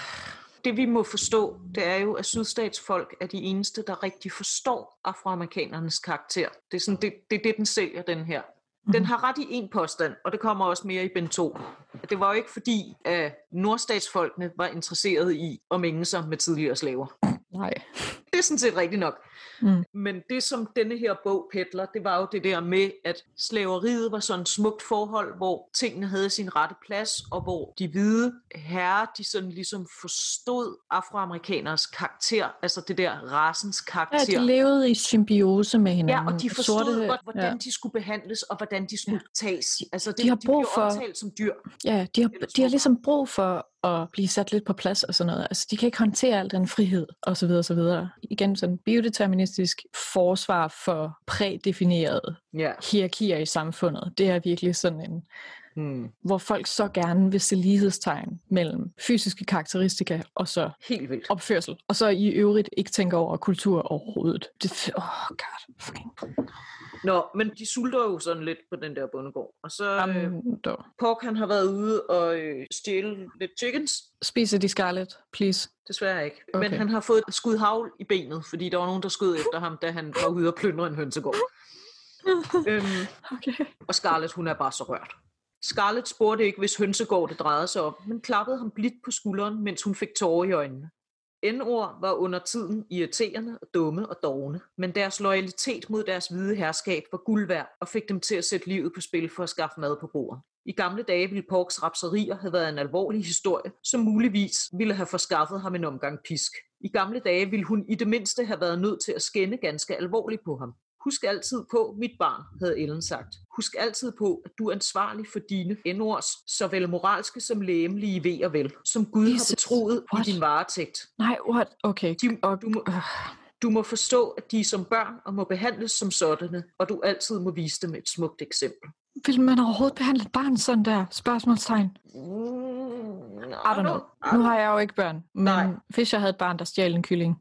Speaker 1: det vi må forstå, det er jo, at sydstatsfolk er de eneste, der rigtig forstår afroamerikanernes karakter. Det er, sådan, det, det, er det, den sælger, den her. Den har ret i en påstand, og det kommer også mere i Ben 2. Det var jo ikke fordi, at nordstatsfolkene var interesserede i at mænge sig med tidligere slaver.
Speaker 2: Nej.
Speaker 1: Det er sådan set rigtigt nok.
Speaker 2: Mm.
Speaker 1: Men det, som denne her bog pætler, det var jo det der med, at slaveriet var sådan et smukt forhold, hvor tingene havde sin rette plads, og hvor de hvide herrer, de sådan ligesom forstod afroamerikaners karakter, altså det der rasens
Speaker 2: Ja,
Speaker 1: karakter.
Speaker 2: de levede i symbiose med hinanden.
Speaker 1: Ja, og de forstod,
Speaker 2: Sorte-
Speaker 1: Sorte, hvordan
Speaker 2: ja.
Speaker 1: de skulle behandles, og hvordan de skulle tages. Altså, det,
Speaker 2: de har
Speaker 1: de
Speaker 2: brug
Speaker 1: blev
Speaker 2: for-
Speaker 1: omtalt som dyr.
Speaker 2: Ja, de har, de har ligesom brug for at blive sat lidt på plads og sådan noget. Altså, de kan ikke håndtere al den frihed og så videre og så videre. Igen sådan biodeterministisk forsvar for prædefinerede
Speaker 1: Ja.
Speaker 2: hierarkier i samfundet. Det er virkelig sådan en,
Speaker 1: Hmm.
Speaker 2: hvor folk så gerne vil se lighedstegn mellem fysiske karakteristika og så
Speaker 1: Helt vildt.
Speaker 2: opførsel. Og så i øvrigt ikke tænker over kultur overhovedet. Det, oh god, fucking.
Speaker 1: Nå, men de sulter jo sådan lidt på den der bondegård. Og så øh. Pork, han har været ude og øh, stjæle lidt chickens.
Speaker 2: Spiser de Scarlett, please.
Speaker 1: Desværre ikke. Okay. Men han har fået et skud havl i benet, fordi der var nogen, der skød efter ham, da han var ude og plyndre en hønsegård. øhm,
Speaker 2: Okay.
Speaker 1: og Scarlett, hun er bare så rørt. Scarlett spurgte ikke, hvis hønsegård det drejede sig om, men klappede ham blidt på skulderen, mens hun fik tårer i øjnene. N-ord var under tiden irriterende og dumme og dogne, men deres loyalitet mod deres hvide herskab var guld værd og fik dem til at sætte livet på spil for at skaffe mad på bordet. I gamle dage ville Porks rapserier have været en alvorlig historie, som muligvis ville have forskaffet ham en omgang pisk. I gamle dage ville hun i det mindste have været nødt til at skænde ganske alvorligt på ham. Husk altid på, mit barn, havde Ellen sagt. Husk altid på, at du er ansvarlig for dine endords, såvel moralske som læmelige ved og vel, som Gud har
Speaker 2: Jesus,
Speaker 1: betroet
Speaker 2: what?
Speaker 1: i din varetægt.
Speaker 2: Nej, what? Okay.
Speaker 1: De,
Speaker 2: Og,
Speaker 1: du, må,
Speaker 2: øh,
Speaker 1: du må forstå, at de er som børn og må behandles som sådanne, og du altid må vise dem et smukt eksempel.
Speaker 2: vil man overhovedet behandle et barn sådan der? Spørgsmålstegn.
Speaker 1: Mm,
Speaker 2: I don't know. Nu har jeg jo ikke børn, men
Speaker 1: Nej.
Speaker 2: hvis jeg havde et barn, der stjal en kylling.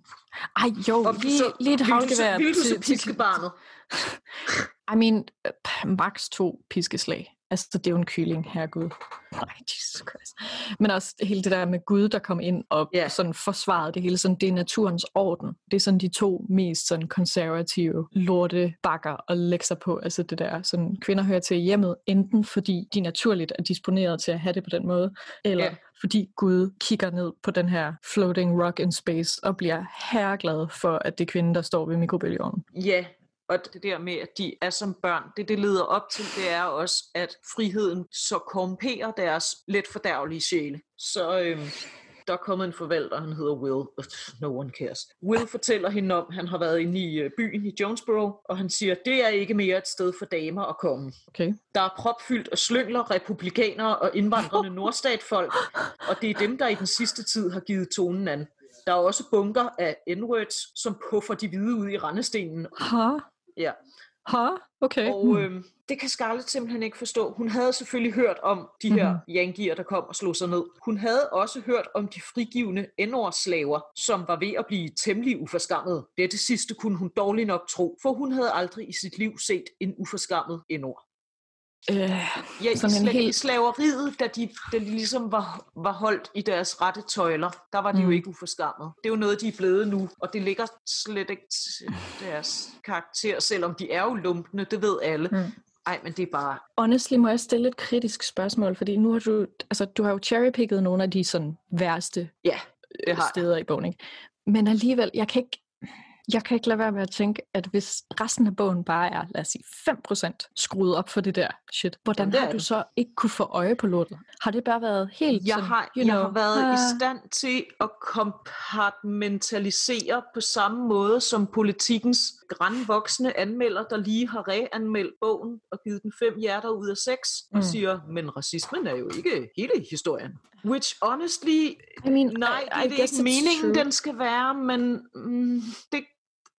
Speaker 2: Ej, jo,
Speaker 1: Og
Speaker 2: lige,
Speaker 1: så-
Speaker 2: lige et
Speaker 1: vil du så-
Speaker 2: havlgevær.
Speaker 1: Vil du så
Speaker 2: til- til-
Speaker 1: piske barnet?
Speaker 2: I mean, øh, max to piskeslag. Altså, det er jo en kylling, herregud. Nej, Jesus Christ. Men også hele det der med Gud, der kom ind og yeah. sådan forsvarede det hele. Sådan, det er naturens orden. Det er sådan de to mest sådan konservative lorte bakker at lægge sig på. Altså det der, sådan, kvinder hører til hjemmet, enten fordi de naturligt er disponeret til at have det på den måde, eller
Speaker 1: Ja.
Speaker 2: fordi Gud kigger ned på den her floating rock in space og bliver herreglad for, at det er kvinden, der står ved mikrobølgeovnen.
Speaker 1: Ja, og det der med, at de er som børn, det det leder op til, det er også, at friheden så korrumperer deres let fordærvelige sjæle. Så øhm, der er kommet en forvalter, han hedder Will. No one cares. Will fortæller hende om, han har været inde i øh, byen i Jonesboro, og han siger, det er ikke mere et sted for damer at komme.
Speaker 2: Okay.
Speaker 1: Der er propfyldt af slyngler, republikanere og indvandrende nordstatfolk, og det er dem, der i den sidste tid har givet tonen an. Der er også bunker af n-words, som puffer de hvide ud i rendestenen.
Speaker 2: Ha?
Speaker 1: Ja.
Speaker 2: Ha? Okay.
Speaker 1: Og
Speaker 2: Hmm.
Speaker 1: øhm, det kan Scarlett simpelthen ikke forstå. Hun havde selvfølgelig hørt om de her
Speaker 2: Mhm.
Speaker 1: yankier, der kom og slog sig ned. Hun havde også hørt om de frigivende n som var ved at blive temmelig uforskammet. Dette sidste kunne hun dårligt nok tro, for hun havde aldrig i sit liv set en uforskammet n
Speaker 2: Øh,
Speaker 1: Ja,
Speaker 2: Sådan
Speaker 1: i, sla-
Speaker 2: helt-
Speaker 1: slaveriet, da de, da de ligesom var, var holdt i deres rette tøjler, der var de mm. jo ikke uforskammet. Det er jo noget, de er blevet nu, og det ligger slet ikke deres karakter, selvom de er jo lumpende, det ved alle.
Speaker 2: Mm.
Speaker 1: Ej, men det er bare...
Speaker 2: honestly må jeg stille et kritisk spørgsmål, fordi nu har du, altså du har jo cherrypicket nogle af de sådan værste
Speaker 1: Ja, det har jeg.
Speaker 2: steder i bogen, ikke? Men alligevel, jeg kan ikke, Jeg kan ikke lade være med at tænke, at hvis resten af bogen bare er, lad os sige, 5% skruet op for det der shit, hvordan
Speaker 1: det
Speaker 2: har
Speaker 1: er
Speaker 2: du så ikke kunne få øje på lortet? Har det bare været helt
Speaker 1: Jeg
Speaker 2: sådan,
Speaker 1: har,
Speaker 2: you
Speaker 1: jeg
Speaker 2: know,
Speaker 1: har været i
Speaker 2: ah,
Speaker 1: stand til at kompartmentalisere på samme måde som politikens grænvoksne anmelder, der lige har reanmeldt bogen og givet den fem hjerter ud af seks, og
Speaker 2: Mm.
Speaker 1: siger, men racismen er jo ikke hele historien. Which honestly,
Speaker 2: I mean,
Speaker 1: nej,
Speaker 2: I,
Speaker 1: det er
Speaker 2: I
Speaker 1: det
Speaker 2: guess
Speaker 1: ikke meningen,
Speaker 2: true.
Speaker 1: den skal være, men mm, det,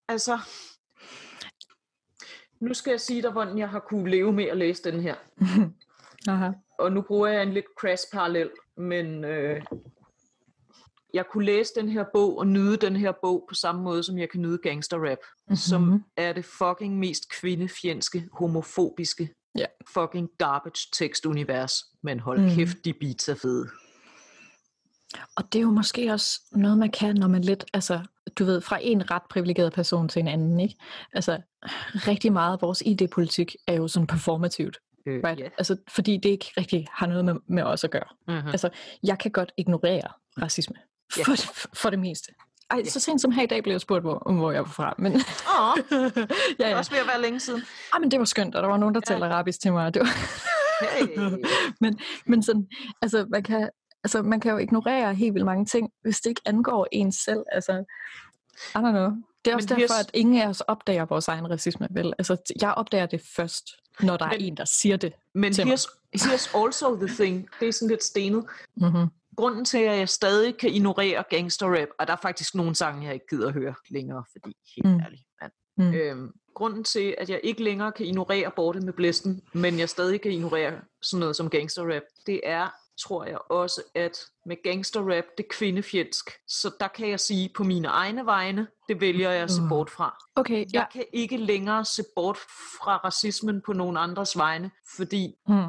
Speaker 1: altså... Nu skal jeg sige dig, hvordan jeg har kunne leve med at læse den her.
Speaker 2: Aha.
Speaker 1: og nu bruger jeg en lidt crass parallel, men øh, jeg kunne læse den her bog og nyde den her bog på samme måde, som jeg kan nyde gangsterrap, mm-hmm. som er det fucking mest kvindefjendske, homofobiske,
Speaker 2: Ja.
Speaker 1: fucking garbage tekstunivers. Men hold mm. kæft, de beats er fede.
Speaker 2: Og det er jo måske også noget, man kan, når man lidt, altså, du ved, fra en ret privilegeret person til en anden, ikke? Altså, rigtig meget af vores ID-politik er jo sådan performativt,
Speaker 1: Øh,
Speaker 2: right?
Speaker 1: ja.
Speaker 2: Altså, fordi det ikke rigtig har noget med, med os at gøre.
Speaker 1: Uh-huh.
Speaker 2: Altså, jeg kan godt ignorere racisme,
Speaker 1: Ja.
Speaker 2: for, det, for det meste. Ej,
Speaker 1: Ja.
Speaker 2: så sent som her i dag blev jeg spurgt, hvor, om hvor jeg var fra, men,
Speaker 1: Åh,
Speaker 2: ja,
Speaker 1: det
Speaker 2: ja.
Speaker 1: også ved at være længe siden.
Speaker 2: Ej, men det var skønt, og der var nogen, der
Speaker 1: Ja.
Speaker 2: talte arabisk til mig, det var,
Speaker 1: Hey.
Speaker 2: men, men sådan, altså man, kan, altså, man kan jo ignorere helt vildt mange ting, hvis det ikke angår en selv. Altså, I don't know. Det er også
Speaker 1: Men
Speaker 2: derfor,
Speaker 1: here's-
Speaker 2: at ingen af os opdager vores egen racisme, vel? Altså, jeg opdager det først, når der
Speaker 1: Men-
Speaker 2: er en, der siger det.
Speaker 1: Men
Speaker 2: til mig.
Speaker 1: here's, here's also the thing. Det er sådan lidt stenet.
Speaker 2: Mm-hmm.
Speaker 1: grunden til, at jeg stadig kan ignorere gangsterrap, og der er faktisk nogle sange, jeg ikke gider at høre længere, fordi helt
Speaker 2: Mm.
Speaker 1: ærligt, mand.
Speaker 2: Mm.
Speaker 1: Øhm, grunden til, at jeg ikke længere kan ignorere Borte med Blæsten, men jeg stadig kan ignorere sådan noget som gangsterrap, det er, tror jeg også, at med gangsterrap, det er kvindefjendsk. Så der kan jeg sige på mine egne vegne, det vælger jeg at se
Speaker 2: Mm.
Speaker 1: bort fra.
Speaker 2: Okay, ja.
Speaker 1: Jeg kan ikke længere se bort fra racismen på nogen andres vegne, fordi
Speaker 2: Mm.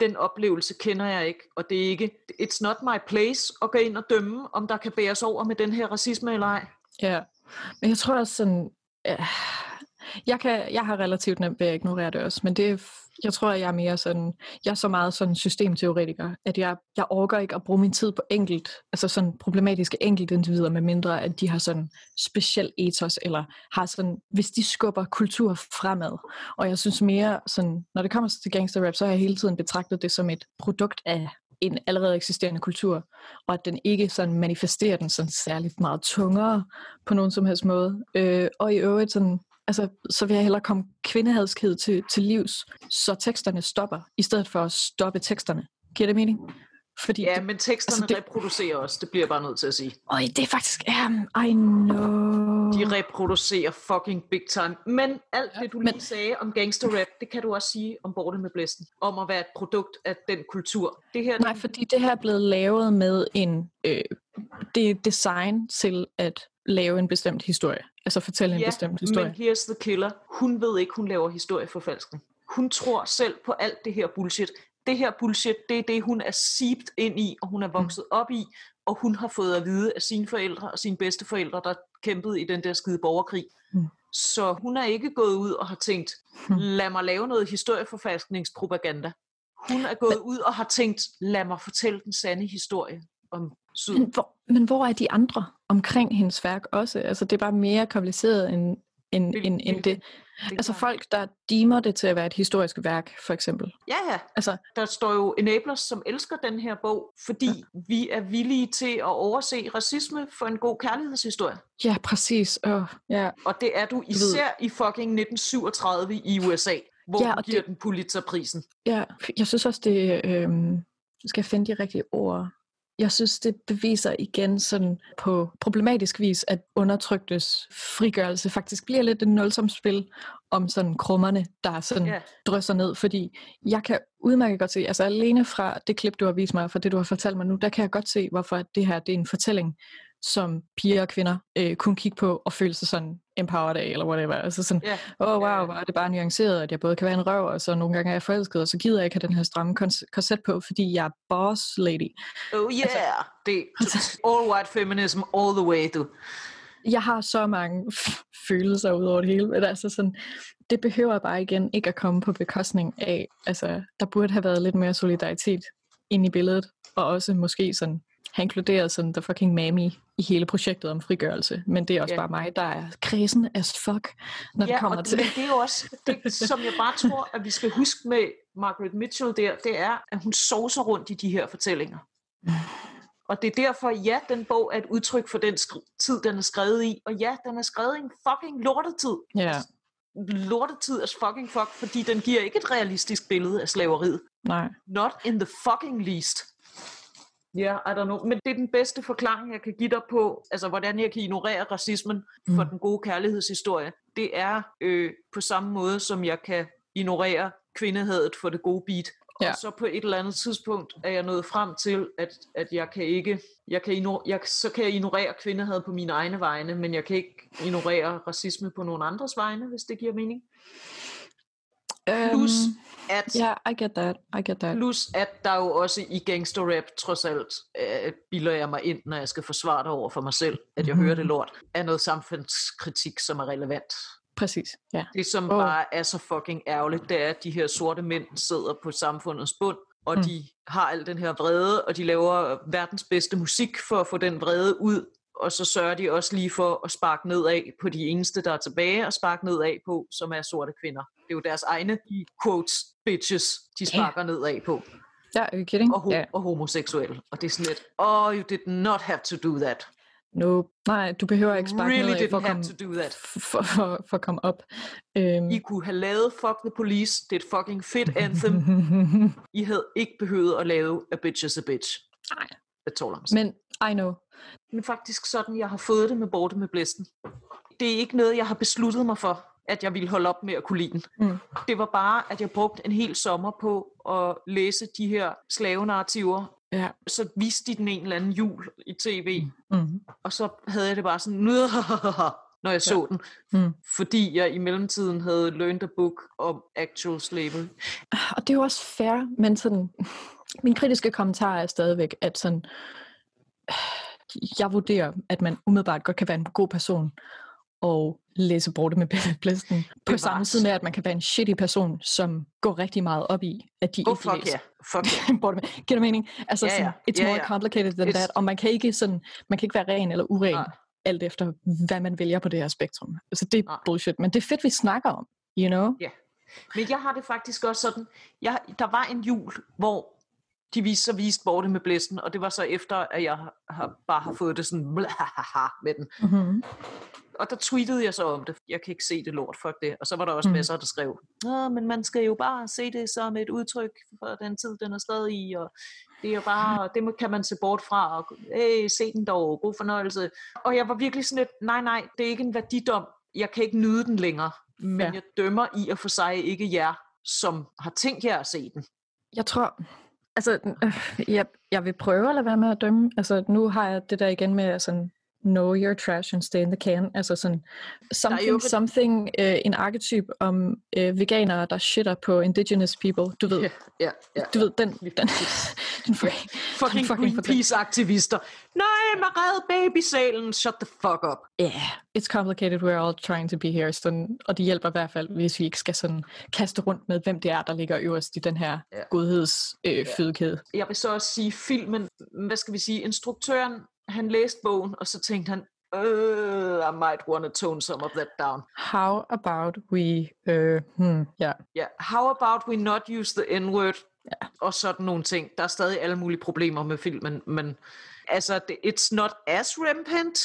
Speaker 1: den oplevelse kender jeg ikke, og det er ikke, it's not my place at gå ind og dømme, om der kan bæres over med den her racisme eller ej.
Speaker 2: Ja, men jeg tror også sådan, øh, jeg, kan, jeg har relativt nemt ved at ignorere det også, men det er, jeg tror, at jeg er mere sådan, jeg er så meget sådan systemteoretiker, at jeg, jeg orker ikke at bruge min tid på enkelt, altså sådan problematiske enkeltindivider, med mindre at de har sådan speciel ethos, eller har sådan, hvis de skubber kultur fremad. Og jeg synes mere sådan, når det kommer til gangster rap, så har jeg hele tiden betragtet det som et produkt af en allerede eksisterende kultur, og at den ikke sådan manifesterer den sådan særligt meget tungere på nogen som helst måde. Øh, og i øvrigt sådan, altså, så vil jeg hellere komme kvindehadskhed til, til livs, så teksterne stopper, i stedet for at stoppe teksterne. Giver det mening? Fordi
Speaker 1: Ja, men teksterne
Speaker 2: altså, det-
Speaker 1: reproducerer også, det bliver jeg bare nødt til at sige.
Speaker 2: øj, det er faktisk, um, I know.
Speaker 1: De reproducerer fucking big time. Men alt det, du
Speaker 2: men-
Speaker 1: lige sagde om gangsterrap, det kan du også sige om Borte med Blæsten. Om at være et produkt af den kultur. Det her,
Speaker 2: Nej, fordi det her er blevet lavet med en, øh, det er design til at lave en bestemt historie. Altså fortælle en
Speaker 1: ja,
Speaker 2: bestemt historie.
Speaker 1: men here's the killer. Hun ved ikke, hun laver historieforfalskning. Hun tror selv på alt det her bullshit. Det her bullshit, det er det, hun er sibt ind i, og hun er vokset mm. op i, og hun har fået at vide af sine forældre og sine bedsteforældre, der kæmpede i den der skide borgerkrig.
Speaker 2: Mm.
Speaker 1: Så hun er ikke gået ud og har tænkt,
Speaker 2: Mm.
Speaker 1: lad mig lave noget historieforfalskningspropaganda. Hun er gået ud og har tænkt, lad mig fortælle den sande historie om Syd.
Speaker 2: Men hvor, men hvor er de andre omkring hendes værk også? Altså, det er bare mere kompliceret end, end,
Speaker 1: Hvil-
Speaker 2: end, end det.
Speaker 1: Det
Speaker 2: Altså folk, der deemer det til at være et historisk værk, for eksempel.
Speaker 1: Ja, ja.
Speaker 2: Altså,
Speaker 1: Der står jo enablers, som elsker den her bog, fordi vi er villige til at overse racisme for en god kærlighedshistorie.
Speaker 2: ja, præcis. Oh, ja.
Speaker 1: Og det er du især i fucking 1937 i USA, hvor
Speaker 2: Ja,
Speaker 1: ja, du giver
Speaker 2: det-
Speaker 1: den Pulitzerprisen.
Speaker 2: ja, jeg synes også, det... Nu skal jeg finde de rigtige ord. Jeg synes, det beviser igen sådan på problematisk vis, at undertryktes frigørelse faktisk bliver lidt et nulsomspil om sådan krummerne, der sådan
Speaker 1: Ja.
Speaker 2: drysser ned, fordi jeg kan udmærket godt se, altså alene fra det klip, du har vist mig, fra det, du har fortalt mig nu, der kan jeg godt se, hvorfor det her det er en fortælling, som piger og kvinder øh, kunne kigge på og føle sig sådan empowered af, eller whatever. Altså sådan, åh oh,
Speaker 1: Ja.
Speaker 2: wow, hvor er det bare nuanceret, at jeg både kan være en røv, og så nogle gange er jeg forelsket, og så gider jeg ikke have den her stramme korset på, fordi jeg er boss lady.
Speaker 1: Oh yeah! Altså, det er all white feminism all the way, du.
Speaker 2: jeg har så mange følelser ud over det hele, men altså sådan, det behøver bare igen ikke at komme på bekostning af, altså, der burde have været lidt mere solidaritet ind i billedet, og også måske sådan Han inkluderer sådan the fucking mami i hele projektet om frigørelse. Men det er også
Speaker 1: Ja.
Speaker 2: bare mig, der er kredsen as fuck, når det
Speaker 1: Ja,
Speaker 2: kommer
Speaker 1: og
Speaker 2: til
Speaker 1: det,
Speaker 2: det.
Speaker 1: det er jo også, det, som jeg bare tror, at vi skal huske med Margaret Mitchell der, det er, at hun sovser rundt i de her fortællinger. Og det er derfor, ja, den bog er et udtryk for den tid, den er skrevet i. Og ja, den er skrevet i en fucking lortetid.
Speaker 2: Ja,
Speaker 1: Lortetid as fucking fuck, fordi den giver ikke et realistisk billede af slaveriet.
Speaker 2: nej.
Speaker 1: Not in the fucking least. Ja, yeah, I don't know. Men det er den bedste forklaring, jeg kan give dig på, altså hvordan jeg kan ignorere racismen for
Speaker 2: Mm.
Speaker 1: den gode kærlighedshistorie. Det er øh, på samme måde, som jeg kan ignorere kvindehadet for det gode beat.
Speaker 2: Ja.
Speaker 1: Og så på et eller andet tidspunkt er jeg nået frem til, at, at jeg kan ikke, jeg kan igno- jeg, så kan jeg ignorere kvindehadet på mine egne vegne, men jeg kan ikke ignorere racisme på nogen andres vegne, hvis det giver mening. Plus,
Speaker 2: Øhm,
Speaker 1: at
Speaker 2: Ja, I get that. I get that.
Speaker 1: Plus, at der jo også i gangsterrap, trods alt, øh, bilder jeg mig ind, når jeg skal forsvare det over for mig selv, at jeg
Speaker 2: Mhm.
Speaker 1: hører det lort, er noget samfundskritik, som er relevant.
Speaker 2: Præcis, ja.
Speaker 1: Det, som oh. bare er så fucking ærgerligt, det er, at de her sorte mænd sidder på samfundets bund, og
Speaker 2: Mm.
Speaker 1: de har al den her vrede, og de laver verdens bedste musik for at få den vrede ud, og så sørger de også lige for at sparke nedad på de eneste, der er tilbage, og sparke nedad på, som er sorte kvinder. Det er jo deres egne quotes, bitches, de sparker nedad på
Speaker 2: Ja, are you kidding?
Speaker 1: og, ho-
Speaker 2: Ja.
Speaker 1: og homoseksuelle. Og det er sådan lidt, oh, you did not have to do that.
Speaker 2: Nope. Nej, du behøver ikke sparke
Speaker 1: Really
Speaker 2: nedad for at komme,
Speaker 1: to do that.
Speaker 2: for, for, for at komme op. Øhm.
Speaker 1: I kunne have lavet Fuck the Police. Det er et fucking fedt anthem. I havde ikke behøvet at lave A Bitch is a Bitch.
Speaker 2: Nej.
Speaker 1: That's all I'm saying.
Speaker 2: Men I know.
Speaker 1: Men faktisk sådan, jeg har fået det med Borte med Blæsten. Det er ikke noget, jeg har besluttet mig for, at jeg ville holde op med at kunne lide den.
Speaker 2: Mm.
Speaker 1: Det var bare, at jeg brugte en hel sommer på at læse de her slavenarrativer.
Speaker 2: Ja.
Speaker 1: Så viste de den en eller anden jul i tv,
Speaker 2: Mm.
Speaker 1: og så havde jeg det bare sådan, når jeg så den.
Speaker 2: Mm.
Speaker 1: Fordi jeg i mellemtiden havde learned a book om actual slavery.
Speaker 2: Og det er jo også fair, men sådan, min kritiske kommentar er stadigvæk, at sådan, jeg vurderer, at man umiddelbart godt kan være en god person og læse borte med blæsten. På samme tid med, at man kan være en shitty person, som går rigtig meget op i, at de
Speaker 1: Oh,
Speaker 2: ikke
Speaker 1: fuck
Speaker 2: læser.
Speaker 1: yeah. Fuck yeah.
Speaker 2: Borte med. Giver det mening? Altså,
Speaker 1: Ja,
Speaker 2: sådan,
Speaker 1: ja.
Speaker 2: it's
Speaker 1: Ja,
Speaker 2: more
Speaker 1: ja.
Speaker 2: complicated than
Speaker 1: It's-
Speaker 2: that, og man kan ikke sådan, man kan ikke være ren eller uren,
Speaker 1: Nej.
Speaker 2: alt efter, hvad man vælger på det her spektrum. Altså, det er
Speaker 1: Nej.
Speaker 2: bullshit, men det er fedt, vi snakker om, you know?
Speaker 1: Ja. Men jeg har det faktisk også sådan, jeg, der var en jul, hvor de viste, så viste Borte med blæsten, og det var så efter, at jeg har, bare har fået det sådan blahaha med den.
Speaker 2: Mm-hmm.
Speaker 1: Og der tweetede jeg så om det. Jeg kan ikke se det lort, fuck det. Og så var der også
Speaker 2: Mm.
Speaker 1: masser, der skrev, Nå, men man skal jo bare se det som et udtryk for den tid, den er skrevet i, og det er bare, det kan man se bort fra, og hey, se den dog, god fornøjelse. Og jeg var virkelig sådan lidt, nej, nej, det er ikke en værdidom. Jeg kan ikke nyde den længere. Men
Speaker 2: Ja.
Speaker 1: jeg dømmer i og for sig ikke jer, som har tænkt jer at se den.
Speaker 2: Jeg tror, altså, øh, jeg, jeg vil prøve at lade være med at dømme. Altså, nu har jeg det der igen med sådan, know your trash and stay in the can. Altså sådan, something,
Speaker 1: jo-
Speaker 2: something, øh, en arketyp om øh, veganere, der shitter på indigenous people. Du ved,
Speaker 1: Ja, ja, ja.
Speaker 2: du ved, den, den, den, den fucking,
Speaker 1: Fucking,
Speaker 2: fucking
Speaker 1: Greenpeace-aktivister. Nej, man redde babysalen. Shut the fuck up.
Speaker 2: Yeah, it's complicated. We're all trying to be here. Sådan, og det hjælper i hvert fald, hvis vi ikke skal sådan kaste rundt med, hvem det er, der ligger øverst i den her
Speaker 1: Ja.
Speaker 2: godheds øh, fødekæde.
Speaker 1: jeg vil så også sige filmen, hvad skal vi sige, instruktøren, han læste bogen, og så tænkte han, øh, I might want to tone some of that down.
Speaker 2: How about we... Øh, hmm. Ja,
Speaker 1: yeah. how about we not use the n-word? Ja. Og sådan nogle ting. Der er stadig alle mulige problemer med filmen, men altså, det- it's not as rampant,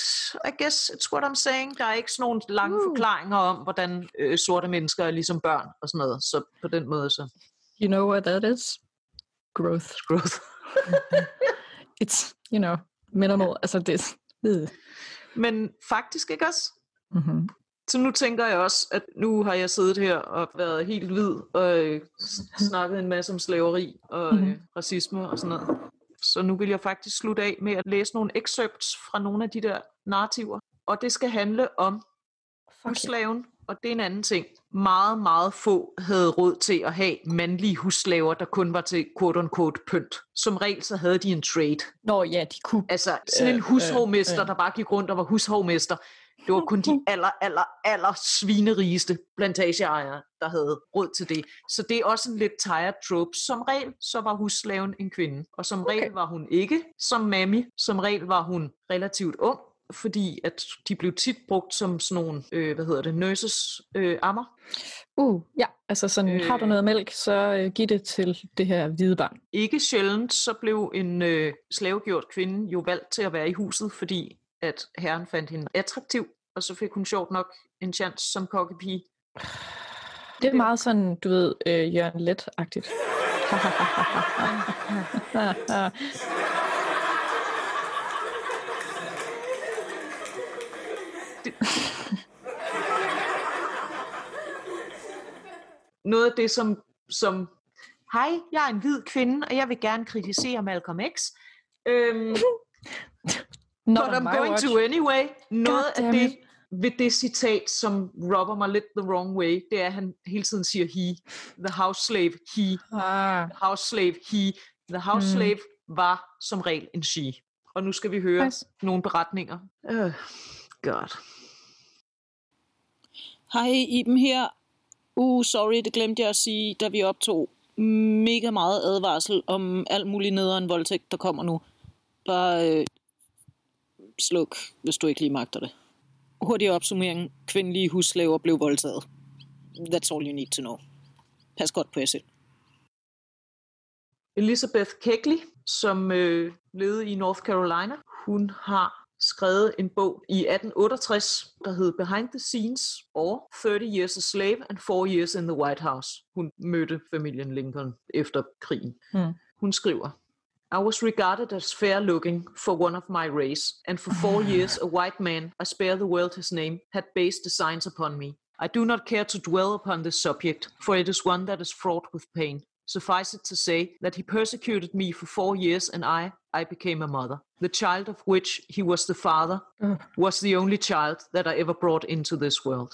Speaker 1: I guess, it's what I'm saying. Der er ikke sådan nogle lange
Speaker 2: Uh.
Speaker 1: forklaringer om, hvordan øh, sorte mennesker er ligesom børn og sådan noget. Så på den måde, så
Speaker 2: You know what that is? Growth.
Speaker 1: growth.
Speaker 2: It's, you know, minimal. Altså, det.
Speaker 1: Men faktisk ikke også?
Speaker 2: Mm-hmm.
Speaker 1: Så nu tænker jeg også, at nu har jeg siddet her og været helt hvid og øh, snakket en masse om slaveri og øh,
Speaker 2: Mhm.
Speaker 1: racisme og sådan noget. Så nu vil jeg faktisk slutte af med at læse nogle excerpts fra nogle af de der narrativer. Og det skal handle om husslaven, og det er en anden ting. Meget, meget få havde råd til at have mandlige husslaver, der kun var til quote-unquote pynt. Som regel så havde de en trade.
Speaker 2: Nå ja, de kunne...
Speaker 1: Altså sådan en
Speaker 2: Øh,
Speaker 1: hushovmester,
Speaker 2: øh, øh.
Speaker 1: der bare gik rundt og var hushovmester. Det var kun de aller, aller, aller svinerigeste plantageejere, der havde råd til det. Så det er også en lidt tired trope. Som regel, så var husslaven en kvinde. Og som okay. regel var hun ikke som mami. Som regel var hun relativt ung fordi at de blev tit brugt som sådan nogle, øh, hvad hedder det, nurses øh, ammer.
Speaker 2: Uh, ja, altså sådan, øh, har du noget mælk, så øh, giv det til det her hvide barn.
Speaker 1: Ikke sjældent, så blev en øh, slavegjort kvinde jo valgt til at være i huset, fordi at herren fandt hende attraktiv, og så fik hun sjovt nok en chance som kokkepige.
Speaker 2: Det er meget sådan, du ved, øh, Jørgen Let-agtigt.
Speaker 1: Noget af det, som, som hej, jeg er en hvid kvinde, og jeg vil gerne kritisere Malcolm X. Øhm,
Speaker 2: Not
Speaker 1: but I'm going
Speaker 2: watch.
Speaker 1: to anyway. Noget af det, ved det citat, som robber mig lidt the wrong way, det er, at han hele tiden siger he. The house slave, he.
Speaker 2: Ah,
Speaker 1: House slave, he. The house
Speaker 2: Mm.
Speaker 1: slave var som regel en she. Og nu skal vi høre
Speaker 2: Nice.
Speaker 1: nogle beretninger. Uh, God.
Speaker 5: Hej, Iben her. Uh, sorry, det glemte jeg at sige, da vi optog. Mega meget advarsel om alt muligt nederen voldtægt, der kommer nu. Bare øh, sluk, hvis du ikke lige magter det. Hurtig opsummering. Kvindelige husslaver blev voldtaget. That's all you need to know. Pas godt på jer selv.
Speaker 1: Elizabeth Kegley, som øh, levede i North Carolina, hun har skrevet en bog i 1868, der hed Behind the Scenes, or 30 Years a Slave and 4 Years in the White House. Hun mødte familien Lincoln efter krigen.
Speaker 2: Hmm.
Speaker 1: Hun skriver, I was regarded as fair looking for one of my race, and for four years a white man, I spare the world his name, had base designs upon me. I do not care to dwell upon this subject, for it is one that is fraught with pain. Suffice it to say that he persecuted me for four years, and I, I became a mother. The child of which he was the father was the only child that I ever brought into this world.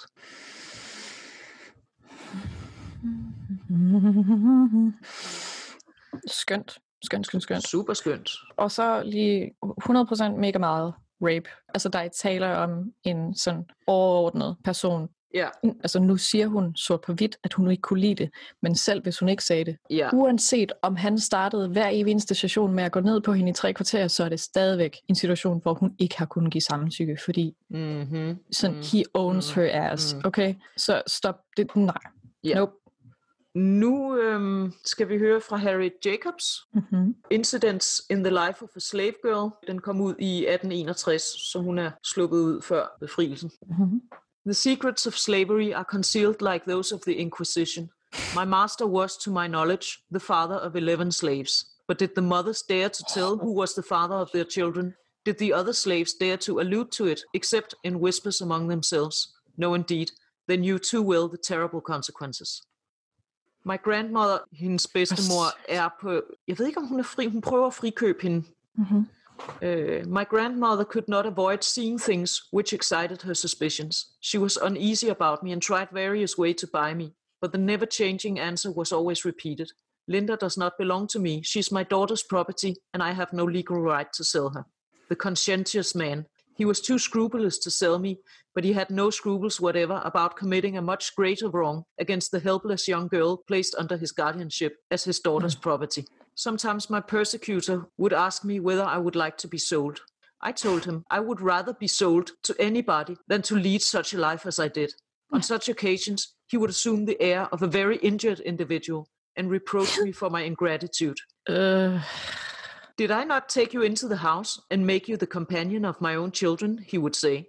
Speaker 2: skønt. Skønt, skønt, skønt.
Speaker 1: Super skønt.
Speaker 2: Og så lige 100% mega meget rape. Altså der er taler om en sådan overordnet person.
Speaker 1: Ja,
Speaker 2: Altså nu siger hun sort på hvidt, at hun ikke kunne lide det. Men selv hvis hun ikke sagde det,
Speaker 1: ja.
Speaker 2: uanset om han startede hver evig eneste station med at gå ned på hende i tre kvarter, så er det stadigvæk en situation, hvor hun ikke har kunnet give samtykke, fordi
Speaker 1: Mm-hmm.
Speaker 2: sådan,
Speaker 1: Mm,
Speaker 2: he owns
Speaker 1: mm,
Speaker 2: her ass.
Speaker 1: mm.
Speaker 2: Okay, så stop det. Nej.
Speaker 1: Ja.
Speaker 2: Nope.
Speaker 1: Nu øhm, skal vi høre fra Harriet Jacobs,
Speaker 2: Mm-hmm.
Speaker 1: Incidents in the Life of a Slave Girl. Den kom ud i 1861, så hun er sluppet ud før befrielsen.
Speaker 2: Mm-hmm.
Speaker 1: The secrets of slavery are concealed like those of the Inquisition. My master was, to my knowledge, the father of 11 slaves. But did the mothers dare to tell who was the father of their children? Did the other slaves dare to allude to it, except in whispers among themselves? No, indeed. They knew too well the terrible consequences. My grandmother, hendes bedstemor, er på... Jeg ved ikke, om hun er fri. Hun prøver at frikøbe hende.
Speaker 2: Mm-hmm.
Speaker 1: Uh, my grandmother could not avoid seeing things which excited her suspicions. She was uneasy about me and tried various ways to buy me, but the never changing answer was always repeated Linda does not belong to me. She's my daughter's property, and I have no legal right to sell her. The conscientious man. He was too scrupulous to sell me, but he had no scruples whatever about committing a much greater wrong against the helpless young girl placed under his guardianship as his daughter's property. Sometimes my persecutor would ask me whether I would like to be sold. I told him I would rather be sold to anybody than to lead such a life as I did. On such occasions, he would assume the air of a very injured individual and reproach me for my ingratitude.
Speaker 2: Uh,
Speaker 1: Did I not take you into the house and make you the companion of my own children? He would say.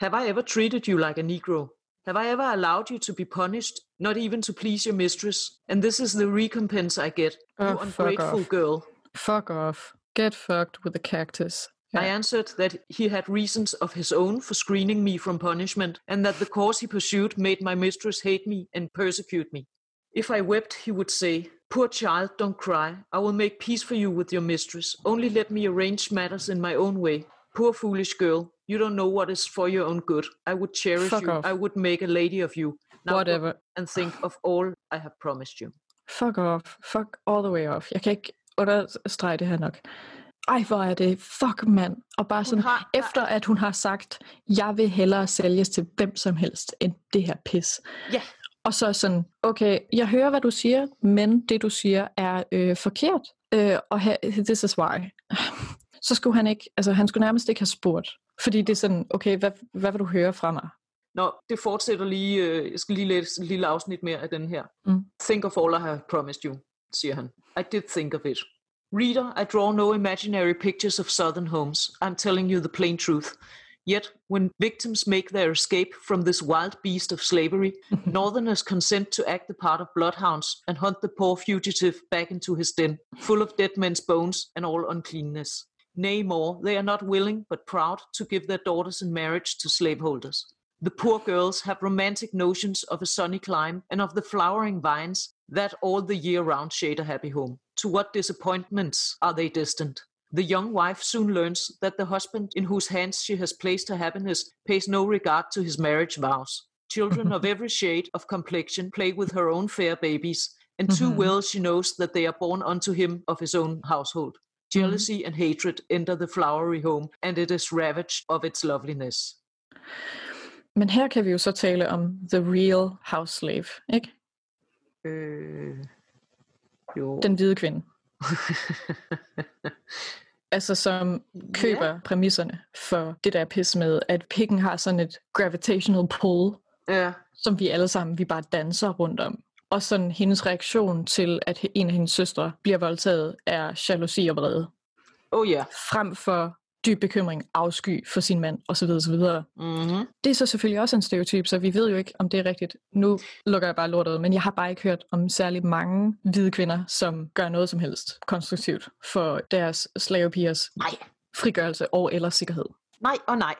Speaker 1: Have I ever treated you like a Negro? Have I ever allowed you to be punished, not even to please your mistress? And this is the recompense I get, oh, you
Speaker 2: Oh, fuck
Speaker 1: ungrateful
Speaker 2: off.
Speaker 1: girl.
Speaker 2: fuck off. Get fucked with the cactus.
Speaker 1: I answered that he had reasons of his own for screening me from punishment, and that the course he pursued made my mistress hate me and persecute me. If I wept, he would say, Poor child, don't cry. I will make peace for you with your mistress. Only let me arrange matters in my own way. Poor foolish girl, you don't know what is for your own good. I would cherish
Speaker 2: Fuck
Speaker 1: you.
Speaker 2: off.
Speaker 1: I would make a lady of you. Now
Speaker 2: Whatever.
Speaker 1: And think of all I have promised you.
Speaker 2: Fuck off. Fuck all the way off. Jeg kan ikke understrege det her nok. ej, hvor er det fuck mand. Og bare sådan,
Speaker 1: har-
Speaker 2: efter at hun har sagt, jeg vil hellere sælges til hvem som helst, end det her pis.
Speaker 1: Ja.
Speaker 2: Og så sådan, okay, jeg hører, hvad du siger, men det du siger er øh, forkert. Øh, og her, this is why. Så skulle han ikke, altså han skulle nærmest ikke have spurgt. Fordi det er sådan, okay, hvad, hvad vil du høre fra mig?
Speaker 1: Nå, det fortsætter lige, øh, jeg skal lige læse et lille afsnit mere af den her.
Speaker 2: Mm.
Speaker 1: Think of all I have promised you, siger han. I did think of it. Reader, I draw no imaginary pictures of southern homes. I'm telling you the plain truth. Yet, when victims make their escape from this wild beast of slavery, northerners consent to act the part of bloodhounds and hunt the poor fugitive back into his den, full of dead men's bones and all uncleanness. Nay, more, they are not willing but proud to give their daughters in marriage to slaveholders. The poor girls have romantic notions of a sunny clime and of the flowering vines that all the year round shade a happy home. To what disappointments are they destined? The young wife soon learns that the husband in whose hands she has placed her happiness pays no regard to his marriage vows. Children of every shade of complexion play with her own fair babies, and too
Speaker 2: Mhm.
Speaker 1: well she knows that they are born unto him of his own household. Jealousy and hatred enter the flowery home, and it is ravaged of its loveliness.
Speaker 2: Men her kan vi jo så tale om the real house slave, ikke?
Speaker 1: Øh, jo.
Speaker 2: Den hvide kvinde. Altså som køber
Speaker 1: Ja.
Speaker 2: præmisserne for det der pis med, at pikken har sådan et gravitational pull,
Speaker 1: Ja.
Speaker 2: som vi alle sammen, vi bare danser rundt om. Og sådan hendes reaktion til, at en af hendes søstre bliver voldtaget, er jalousi og vrede.
Speaker 1: Oh ja.
Speaker 2: Frem for dyb bekymring, afsky for sin mand osv. osv.
Speaker 1: Mm-hmm.
Speaker 2: Det er så selvfølgelig også en stereotyp, så vi ved jo ikke, om det er rigtigt. Nu lukker jeg bare lortet ud, men jeg har bare ikke hørt om særlig mange hvide kvinder, som gør noget som helst konstruktivt for deres slavepigers
Speaker 1: Nej.
Speaker 2: frigørelse og eller sikkerhed.
Speaker 1: Nej og nej.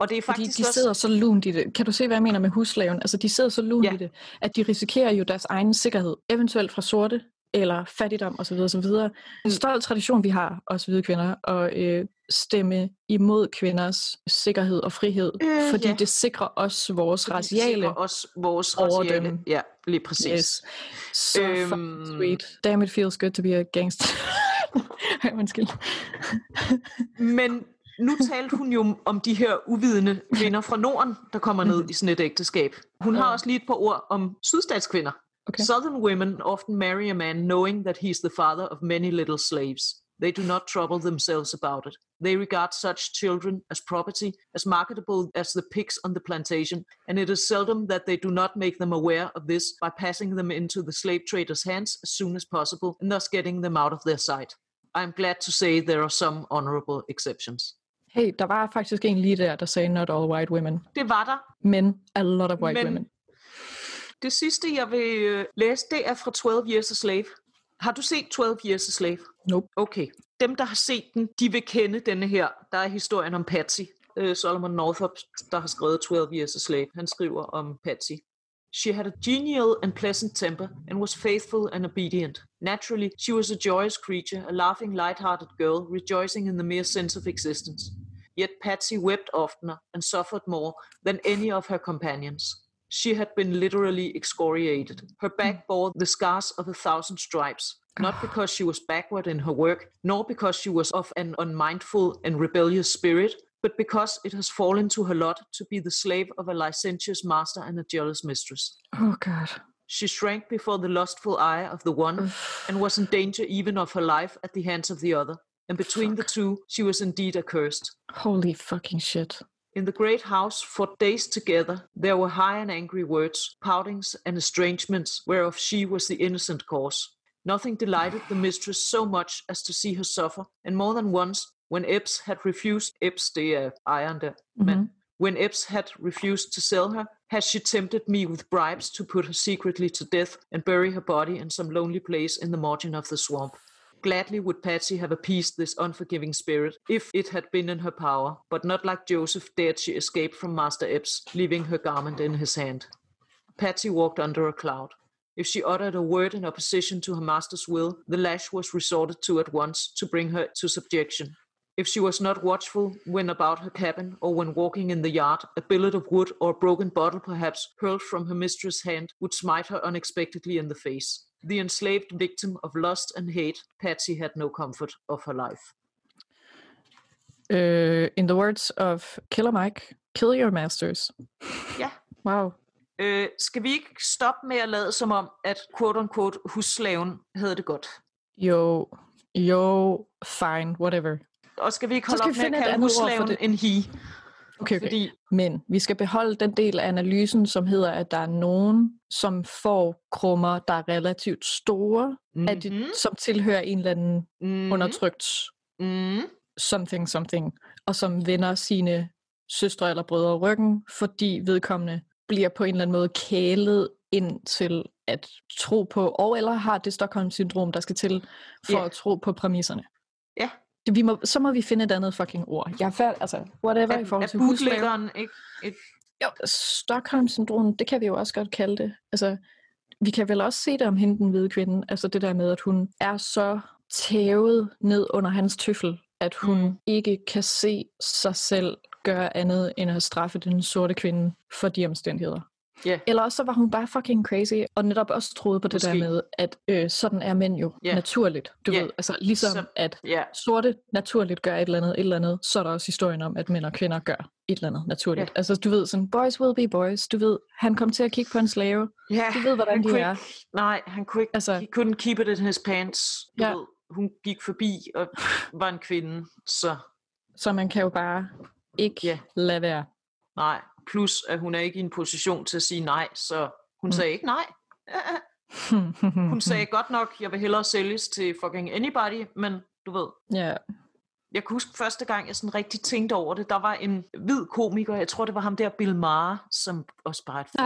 Speaker 1: Og det er
Speaker 2: Fordi
Speaker 1: faktisk
Speaker 2: de
Speaker 1: også...
Speaker 2: sidder så lunt i det. Kan du se, hvad jeg mener med husslaven? Altså, de sidder så lunt
Speaker 1: Ja.
Speaker 2: i det, at de risikerer jo deres egen sikkerhed, eventuelt fra sorte eller fattigdom osv. osv. En stolt tradition, vi har, os hvide kvinder, at øh, stemme imod kvinders sikkerhed og frihed,
Speaker 1: Øh,
Speaker 2: fordi
Speaker 1: ja.
Speaker 2: det sikrer os vores
Speaker 1: fordi det
Speaker 2: raciale
Speaker 1: sikrer også vores
Speaker 2: overdømme.
Speaker 1: raciale... Ja, lige præcis.
Speaker 2: Yes.
Speaker 1: Øhm.
Speaker 2: øhm, sweet. Damn, it feels good to be a gangster. Ej, undskyld.
Speaker 1: Men nu talte hun jo om de her uvidende kvinder fra Norden, der kommer ned i sådan et ægteskab. Hun har også lige et par ord om sydstatskvinder.
Speaker 2: Okay.
Speaker 1: Southern women often marry a man knowing that he's the father of many little slaves. They do not trouble themselves about it. They regard such children as property, as marketable as the pigs on the plantation, and it is seldom that they do not make them aware of this by passing them into the slave traders' hands as soon as possible and thus getting them out of their sight. I am glad to say there are some honorable exceptions.
Speaker 2: Hey, der var faktisk en lige der, der sagde not all white women,
Speaker 1: Det var der,
Speaker 2: men a lot of white
Speaker 1: Men-
Speaker 2: women.
Speaker 1: Det sidste, jeg vil øh, læse, det er fra 12 Years a Slave. Har du set 12 Years a Slave?
Speaker 2: Nope.
Speaker 1: Okay. Dem, der har set den, de vil kende denne her. Der er historien om Patsy. Øh, Solomon Northup, der har skrevet 12 Years a Slave. Han skriver om Patsy. She had a genial and pleasant temper and was faithful and obedient. Naturally, she was a joyous creature, a laughing, light-hearted girl, rejoicing in the mere sense of existence. Yet Patsy wept oftener and suffered more than any of her companions. She had been literally excoriated. Her back hmm. bore the scars of a thousand stripes, not ah. because she was backward in her work, nor because she was of an unmindful and rebellious spirit, but because it has fallen to her lot to be the slave of a licentious master and a jealous mistress.
Speaker 2: Oh god.
Speaker 1: She shrank before the lustful eye of the one and was in danger even of her life at the hands of the other. And between the two, she was indeed accursed.
Speaker 2: Holy fucking shit.
Speaker 1: In the great house, for days together, there were high and angry words, poutings, and estrangements, whereof she was the innocent cause. Nothing delighted the mistress so much as to see her suffer, and more than once, when Epps had refused, Epps the der, men
Speaker 2: Mhm.
Speaker 1: when Epps had refused to sell her, had she tempted me with bribes to put her secretly to death and bury her body in some lonely place in the margin of the swamp. Gladly would Patsy have appeased this unforgiving spirit if it had been in her power, but not like Joseph dared she escape from Master Epps, leaving her garment in his hand. Patsy walked under a cloud. If she uttered a word in opposition to her master's will, the lash was resorted to at once to bring her to subjection. If she was not watchful when about her cabin or when walking in the yard, a billet of wood or a broken bottle, perhaps, hurled from her mistress' hand, would smite her unexpectedly in the face. The enslaved victim of lust and hate, Patsy had no comfort of her life.
Speaker 2: Uh, in the words of Killer Mike, kill your masters.
Speaker 1: Ja.
Speaker 2: Wow.
Speaker 1: Øh, skal vi ikke stoppe med at lade som om, at quote-unquote husslaven havde det godt?
Speaker 2: Jo, jo, fine, whatever.
Speaker 1: Og skal vi ikke holde op med at kalde husslaven en he?
Speaker 2: Okay, okay.
Speaker 1: Fordi,
Speaker 2: Men vi skal beholde den del af analysen, som hedder, at der er nogen, som får krummer, der er relativt store, mm-hmm. at de, som tilhører en eller anden
Speaker 1: mm,
Speaker 2: undertrykt
Speaker 1: mm,
Speaker 2: something something, og som vender sine søstre eller brødre ryggen, fordi vedkommende bliver på en eller anden måde kælet ind til at tro på, og eller har det Stockholm-syndrom, der skal til for
Speaker 1: Ja.
Speaker 2: at tro på præmisserne.
Speaker 1: Ja.
Speaker 2: Vi må, så må vi finde et andet fucking ord. Jeg er færdig, altså, whatever i forhold til husslave.
Speaker 1: bootleggeren ikke et...
Speaker 2: Jo, Stockholm-syndrom, det kan vi jo også godt kalde det. Altså, vi kan vel også se det om hende, den hvide kvinde. Altså det der med, at hun er så tævet ned under hans tøffel, at hun
Speaker 1: mm.
Speaker 2: ikke kan se sig selv gøre andet end at straffe den sorte kvinde for de omstændigheder.
Speaker 1: Ja.
Speaker 2: Eller også så var hun bare fucking crazy, og netop også troede på det
Speaker 1: Måske.
Speaker 2: der med, at øh, sådan er mænd jo
Speaker 1: Ja.
Speaker 2: naturligt. Du
Speaker 1: Ja.
Speaker 2: ved, altså ligesom
Speaker 1: Så-
Speaker 2: at
Speaker 1: Ja,
Speaker 2: sorte naturligt gør et eller andet, et eller andet, så er der også historien om, at mænd og kvinder gør et eller andet naturligt.
Speaker 1: Ja.
Speaker 2: Altså du ved sådan, boys will be boys, du ved, han kom til at kigge på en slave,
Speaker 1: ja
Speaker 2: du ved, hvordan
Speaker 1: han
Speaker 2: de er.
Speaker 1: Ikke, nej, han kunne ikke...
Speaker 2: Altså-
Speaker 1: he couldn't keep it in his pants. Du
Speaker 2: Ja.
Speaker 1: ved, hun gik forbi og var en kvinde, så
Speaker 2: Så man kan jo bare ikke
Speaker 1: Ja.
Speaker 2: lade være.
Speaker 1: nej. Plus, at hun er ikke i en position til at sige nej, så hun
Speaker 2: Mm.
Speaker 1: sagde ikke nej. Hun sagde godt nok, jeg vil hellere sælges til fucking anybody, men du ved,
Speaker 2: ja.
Speaker 1: Jeg kan huske første gang, jeg sådan rigtig tænkte over det, der var en hvid komiker, jeg tror det var ham der Bill Maher, som også bare et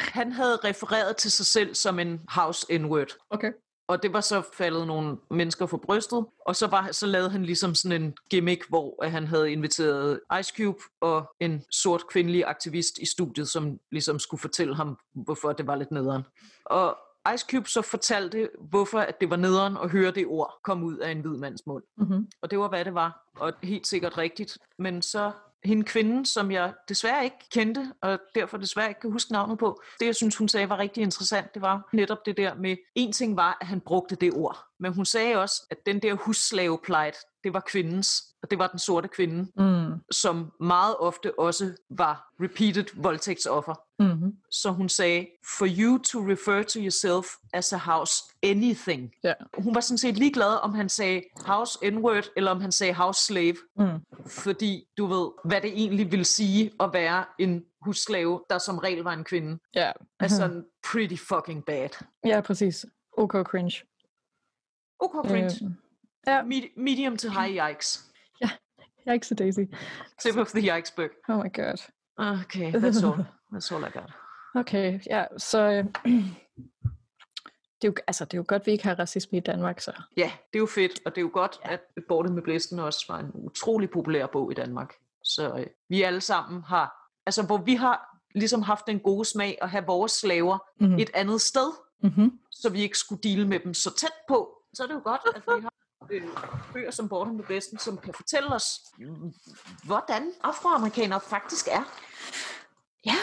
Speaker 1: Han havde refereret til sig selv som en house N-word.
Speaker 2: okay.
Speaker 1: Og det var så faldet nogle mennesker for brystet. Og så, var, så lavede han ligesom sådan en gimmick, hvor han havde inviteret Ice Cube og en sort kvindelig aktivist i studiet, som ligesom skulle fortælle ham, hvorfor det var lidt nederen. Og Ice Cube så fortalte, hvorfor at det var nederen at høre det ord komme ud af en hvid mands mund.
Speaker 2: Mm-hmm.
Speaker 1: Og det var, hvad det var. Og helt sikkert rigtigt. Men så hende kvinde, som jeg desværre ikke kendte, og derfor desværre ikke kan huske navnet på, det jeg synes, hun sagde var rigtig interessant, det var netop det der med, en ting var, at han brugte det ord, men hun sagde også, at den der husslaveplejt, det var kvindens, og det var den sorte kvinde,
Speaker 2: Mm.
Speaker 1: som meget ofte også var repeated voldtægtsoffer.
Speaker 2: Mm-hmm.
Speaker 1: Så hun sagde, for you to refer to yourself as a house anything.
Speaker 2: Ja.
Speaker 1: Hun var sådan set ligeglad, om han sagde house n-word, eller om han sagde house slave.
Speaker 2: Mm.
Speaker 1: Fordi du ved, hvad det egentlig vil sige at være en husslave, der som regel var en kvinde.
Speaker 2: Ja.
Speaker 1: Er sådan pretty fucking bad.
Speaker 2: ja, præcis. OK cringe.
Speaker 1: Okay, cringe.
Speaker 2: Øh, ja.
Speaker 1: Med- medium to high yikes.
Speaker 2: Yikes a daisy.
Speaker 1: Tip of the iceberg.
Speaker 2: Oh my god.
Speaker 1: Okay, that's all. That's all I got.
Speaker 2: Okay, ja, så... Øh, det, er jo, altså, det er jo godt, vi ikke har racisme i Danmark, så...
Speaker 1: Ja, det er jo fedt, og det er jo godt, at Borte med Blæsten også var en utrolig populær bog i Danmark. Så øh, vi alle sammen har, altså hvor vi har ligesom haft den gode smag at have vores slaver
Speaker 2: Mhm.
Speaker 1: et andet sted,
Speaker 2: Mm-hmm.
Speaker 1: så vi ikke skulle dele med dem så tæt på. Så er det jo godt, at vi har øh, bøger som Borte med Blæsten, som kan fortælle os, hvordan afroamerikanere faktisk er.
Speaker 2: Ja.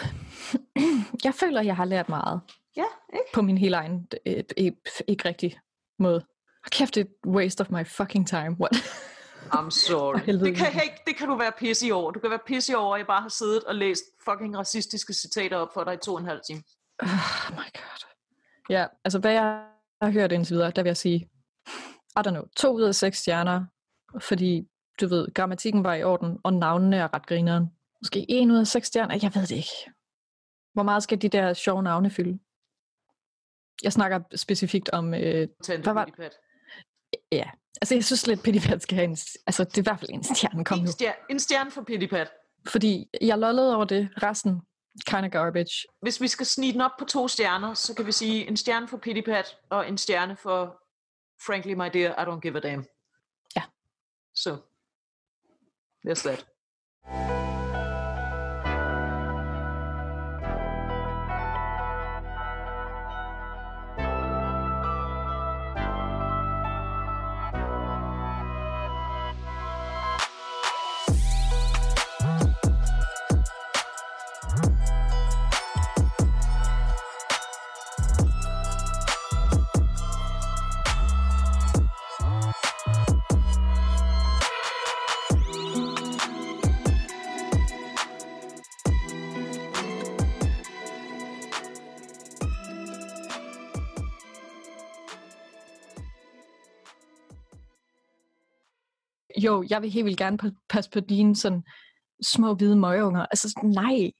Speaker 2: jeg føler, jeg har lært meget
Speaker 1: Ja, ikke?
Speaker 2: på min helt egen, øh, ikke, ikke rigtig måde. Kæft, det er et waste of my fucking time. What?
Speaker 1: I'm sorry. Det kan, ikke, det kan du være pisse over. Du kan være pisse over, at jeg bare har siddet og læst fucking racistiske citater op for dig i to og en halv time.
Speaker 2: Oh my god. Ja, altså hvad jeg har hørt indtil videre, der vil jeg sige, I don't know, to ud af seks stjerner, fordi du ved, grammatikken var i orden, og navnene er ret grineren. Måske en ud af seks stjerner, jeg ved det ikke. Hvor meget skal de der sjove navne fylde? Jeg snakker specifikt om, øh,
Speaker 1: Tante
Speaker 2: Hvad var-
Speaker 1: Pittipat.
Speaker 2: ja, altså jeg synes lidt, Pittipat skal have en, altså det er i hvert fald en stjerne, kom
Speaker 1: En,
Speaker 2: nu.
Speaker 1: stjerne, en stjerne for Pittipat.
Speaker 2: Fordi jeg lollede over det, resten, kind of garbage.
Speaker 1: Hvis vi skal snige den op på to stjerner, så kan vi sige en stjerne for Pittipat og en stjerne for Frankly My Dear, I Don't Give a Damn.
Speaker 2: Yeah.
Speaker 1: So there's that.
Speaker 2: Jo, jeg vil helt vildt gerne passe på dine sådan små hvide møgeunger. Altså, nej,